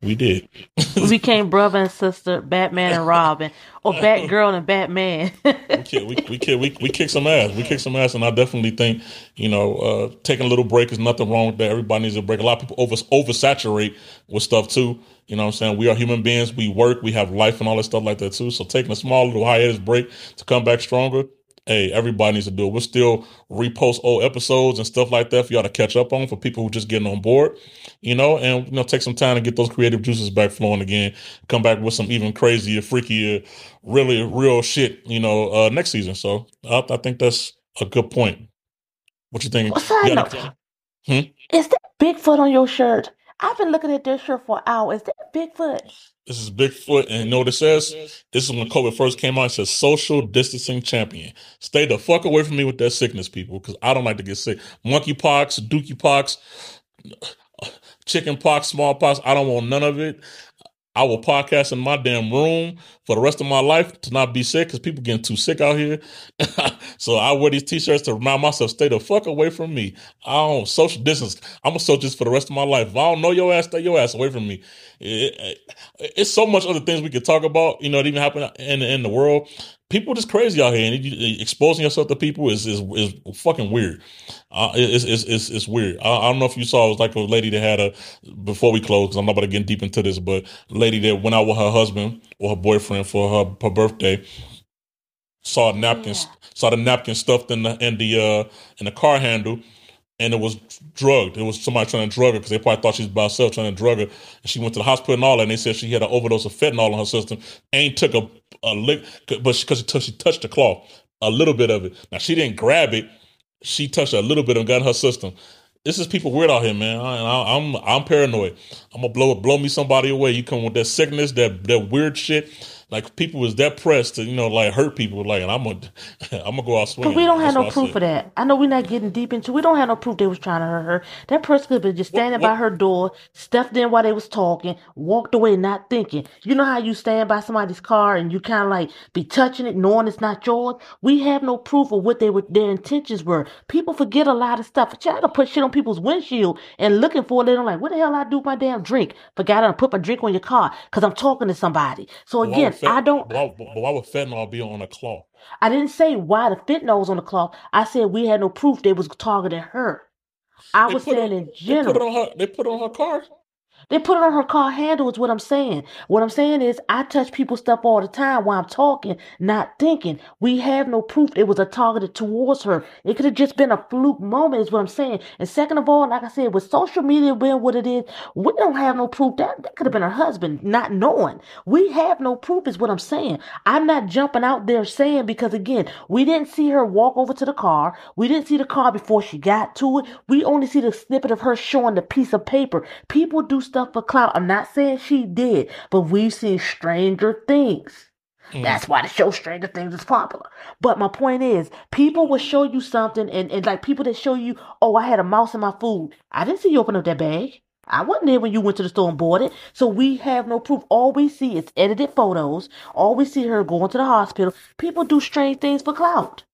We did. we became brother and sister, Batman and Robin, or Batgirl and Batman. we kick, we we kick, we we kick some ass. We kick some ass, and I definitely think you know uh, taking a little break is nothing wrong with that. Everybody needs a break. A lot of people over oversaturate with stuff too. You know what I'm saying? We are human beings. We work. We have life and all that stuff like that too. So taking a small little hiatus break to come back stronger. Hey, everybody needs to do it. We'll still repost old episodes and stuff like that for y'all to catch up on for people who just getting on board, you know, and you know, take some time to get those creative juices back flowing again. Come back with some even crazier, freakier, really real shit, you know, uh, next season. So I, I think that's a good point. What you think? Well, side note, Hmm? is that Bigfoot on your shirt? I've been looking at this shirt for hours. hour. Is that Bigfoot? This is Bigfoot, and you know what it says? This is when COVID first came out. It says social distancing champion. Stay the fuck away from me with that sickness, people, because I don't like to get sick. Monkeypox, dookie pox, chicken pox, smallpox. I don't want none of it. I will podcast in my damn room for the rest of my life to not be sick because people getting too sick out here. so I wear these t-shirts to remind myself, stay the fuck away from me. I don't social distance. I'm a social distance for the rest of my life. If I don't know your ass, stay your ass away from me. It- it- it's so much other things we could talk about, you know, that even happen in, in the world. People just crazy out here, and you, exposing yourself to people is is, is fucking weird. Uh, it's, it's it's it's weird. I, I don't know if you saw. It was like a lady that had a before we close because I'm not about to get deep into this, but lady that went out with her husband or her boyfriend for her her birthday saw a napkin saw the napkin stuffed in the in the uh in the car handle and it was drugged. It was somebody trying to drug her because they probably thought she was by herself trying to drug her. And she went to the hospital and all that. And they said she had an overdose of fentanyl in her system. Ain't took a, a lick, but because she, she touched the cloth, a little bit of it. Now she didn't grab it. She touched a little bit and got in her system. This is people weird out here, man. I, I, I'm I'm paranoid. I'm gonna blow blow me somebody away. You come with that sickness, that that weird shit. Like people was that pressed to you know like hurt people. Like, and I'm gonna I'm gonna go out swinging. But we don't have That's no proof of that. I know we're not getting deep into. We don't have no proof they was trying to hurt her. That person could have been just standing by what- her door, stepped in while they was talking, walked away not thinking. You know how you stand by somebody's car and you kind of like be touching it, knowing it's not yours. We have no proof of what they were, their intentions were. People forget a lot of stuff. Y'all to put shit on people's windshield and looking for it. And I'm like, what the hell I do with my damn drink? Forgot to put my drink on your car because I'm talking to somebody. So again, fent- I don't. Why, why would fentanyl be on a cloth? I didn't say why the fentanyl was on the cloth. I said we had no proof they was targeting her. I They was saying it- in They put on her. They put it on her car. They put it on her car handle is what I'm saying. What I'm saying is I touch people's stuff all the time while I'm talking, not thinking. We have no proof it was a targeted towards her. It could have just been a fluke moment is what I'm saying. And second of all, like I said, with social media being what it is, we don't have no proof that that could have been her husband, not knowing. We have no proof is what I'm saying. I'm not jumping out there saying because again, we didn't see her walk over to the car. We didn't see the car before she got to it. We only see the snippet of her showing the piece of paper. People do stuff for clout. I'm not saying she did, but we've seen stranger things. That's why the show Stranger Things is popular. But my point is, people will show you something, and, and like people that show you, oh, I had a mouse in my food. I didn't see you open up that bag. I wasn't there when you went to the store and bought it. So we have no proof. All we see is edited photos. All we see her going to the hospital. People do strange things for clout.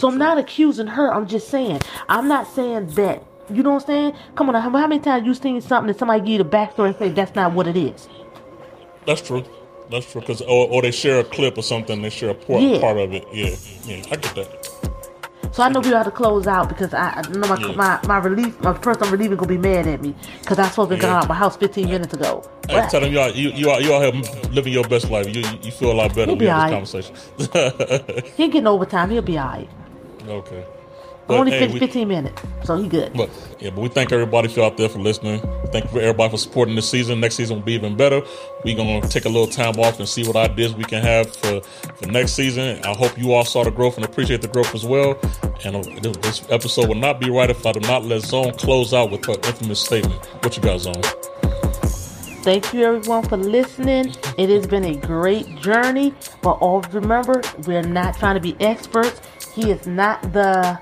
So I'm not accusing her. I'm just saying. I'm not saying that. You know what I'm saying? Come on, how how many times you seen something that somebody give you the backstory and say that's not what it is? That's true. That's true. Because or, or they share a clip or something. They share a part, Yeah. part of it. Yeah, yeah. I get that. So I know we have to close out because I, I know my, Yeah. my my relief my person I'm relieving gonna be mad at me because I supposed to be Yeah. gone out my house 15 minutes ago. Hey, tell them you are you you are you all here living your best life. You you feel a lot better He'll be have alright. this conversation. he getting overtime. He'll be alright. okay. I'm only hey, 50, we- 15 minutes, so he good. But yeah, but we thank everybody for out there for listening. Thank you for everybody for supporting this season. Next season will be even better. We're gonna take a little time off and see what ideas we can have for, for next season. I hope you all saw the growth and appreciate the growth as well. And uh, this- this episode will not be right if I do not let Zone close out with her infamous statement. What you got, Zone? Thank you everyone for listening. It has been a great journey, but always remember we're not trying to be experts. He is not the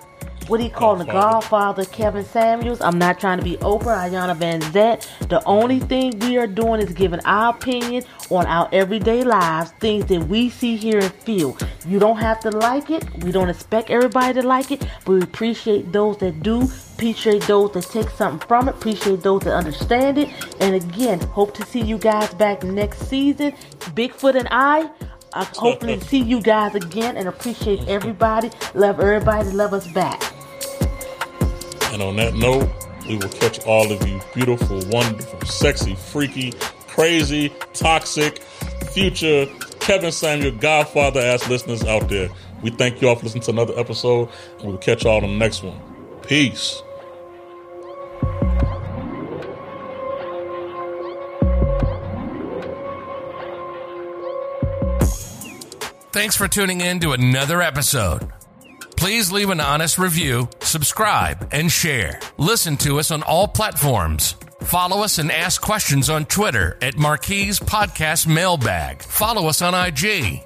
what do you call him, the Godfather. Kevin Samuels. I'm not trying to be Oprah, Ayana Van Zet. The only thing we are doing is giving our opinion on our everyday lives, things that we see, hear, and feel. You don't have to like it. We don't expect everybody to like it, but we appreciate those that do. Appreciate those that take something from it. Appreciate those that understand it. And again, hope to see you guys back next season. Bigfoot and I. I hopefully see you guys again and appreciate everybody. Love everybody. Love us back. And on that note, we will catch all of you beautiful, wonderful, sexy, freaky, crazy, toxic, future Kevin Samuel Godfather ass listeners out there. We thank you all for listening to another episode, and we'll catch y'all on the next one. Peace. Thanks for tuning in to another episode. Please leave an honest review, subscribe, and share. Listen to us on all platforms. Follow us and ask questions on Twitter at Marquise Podcast Mailbag. Follow us on IG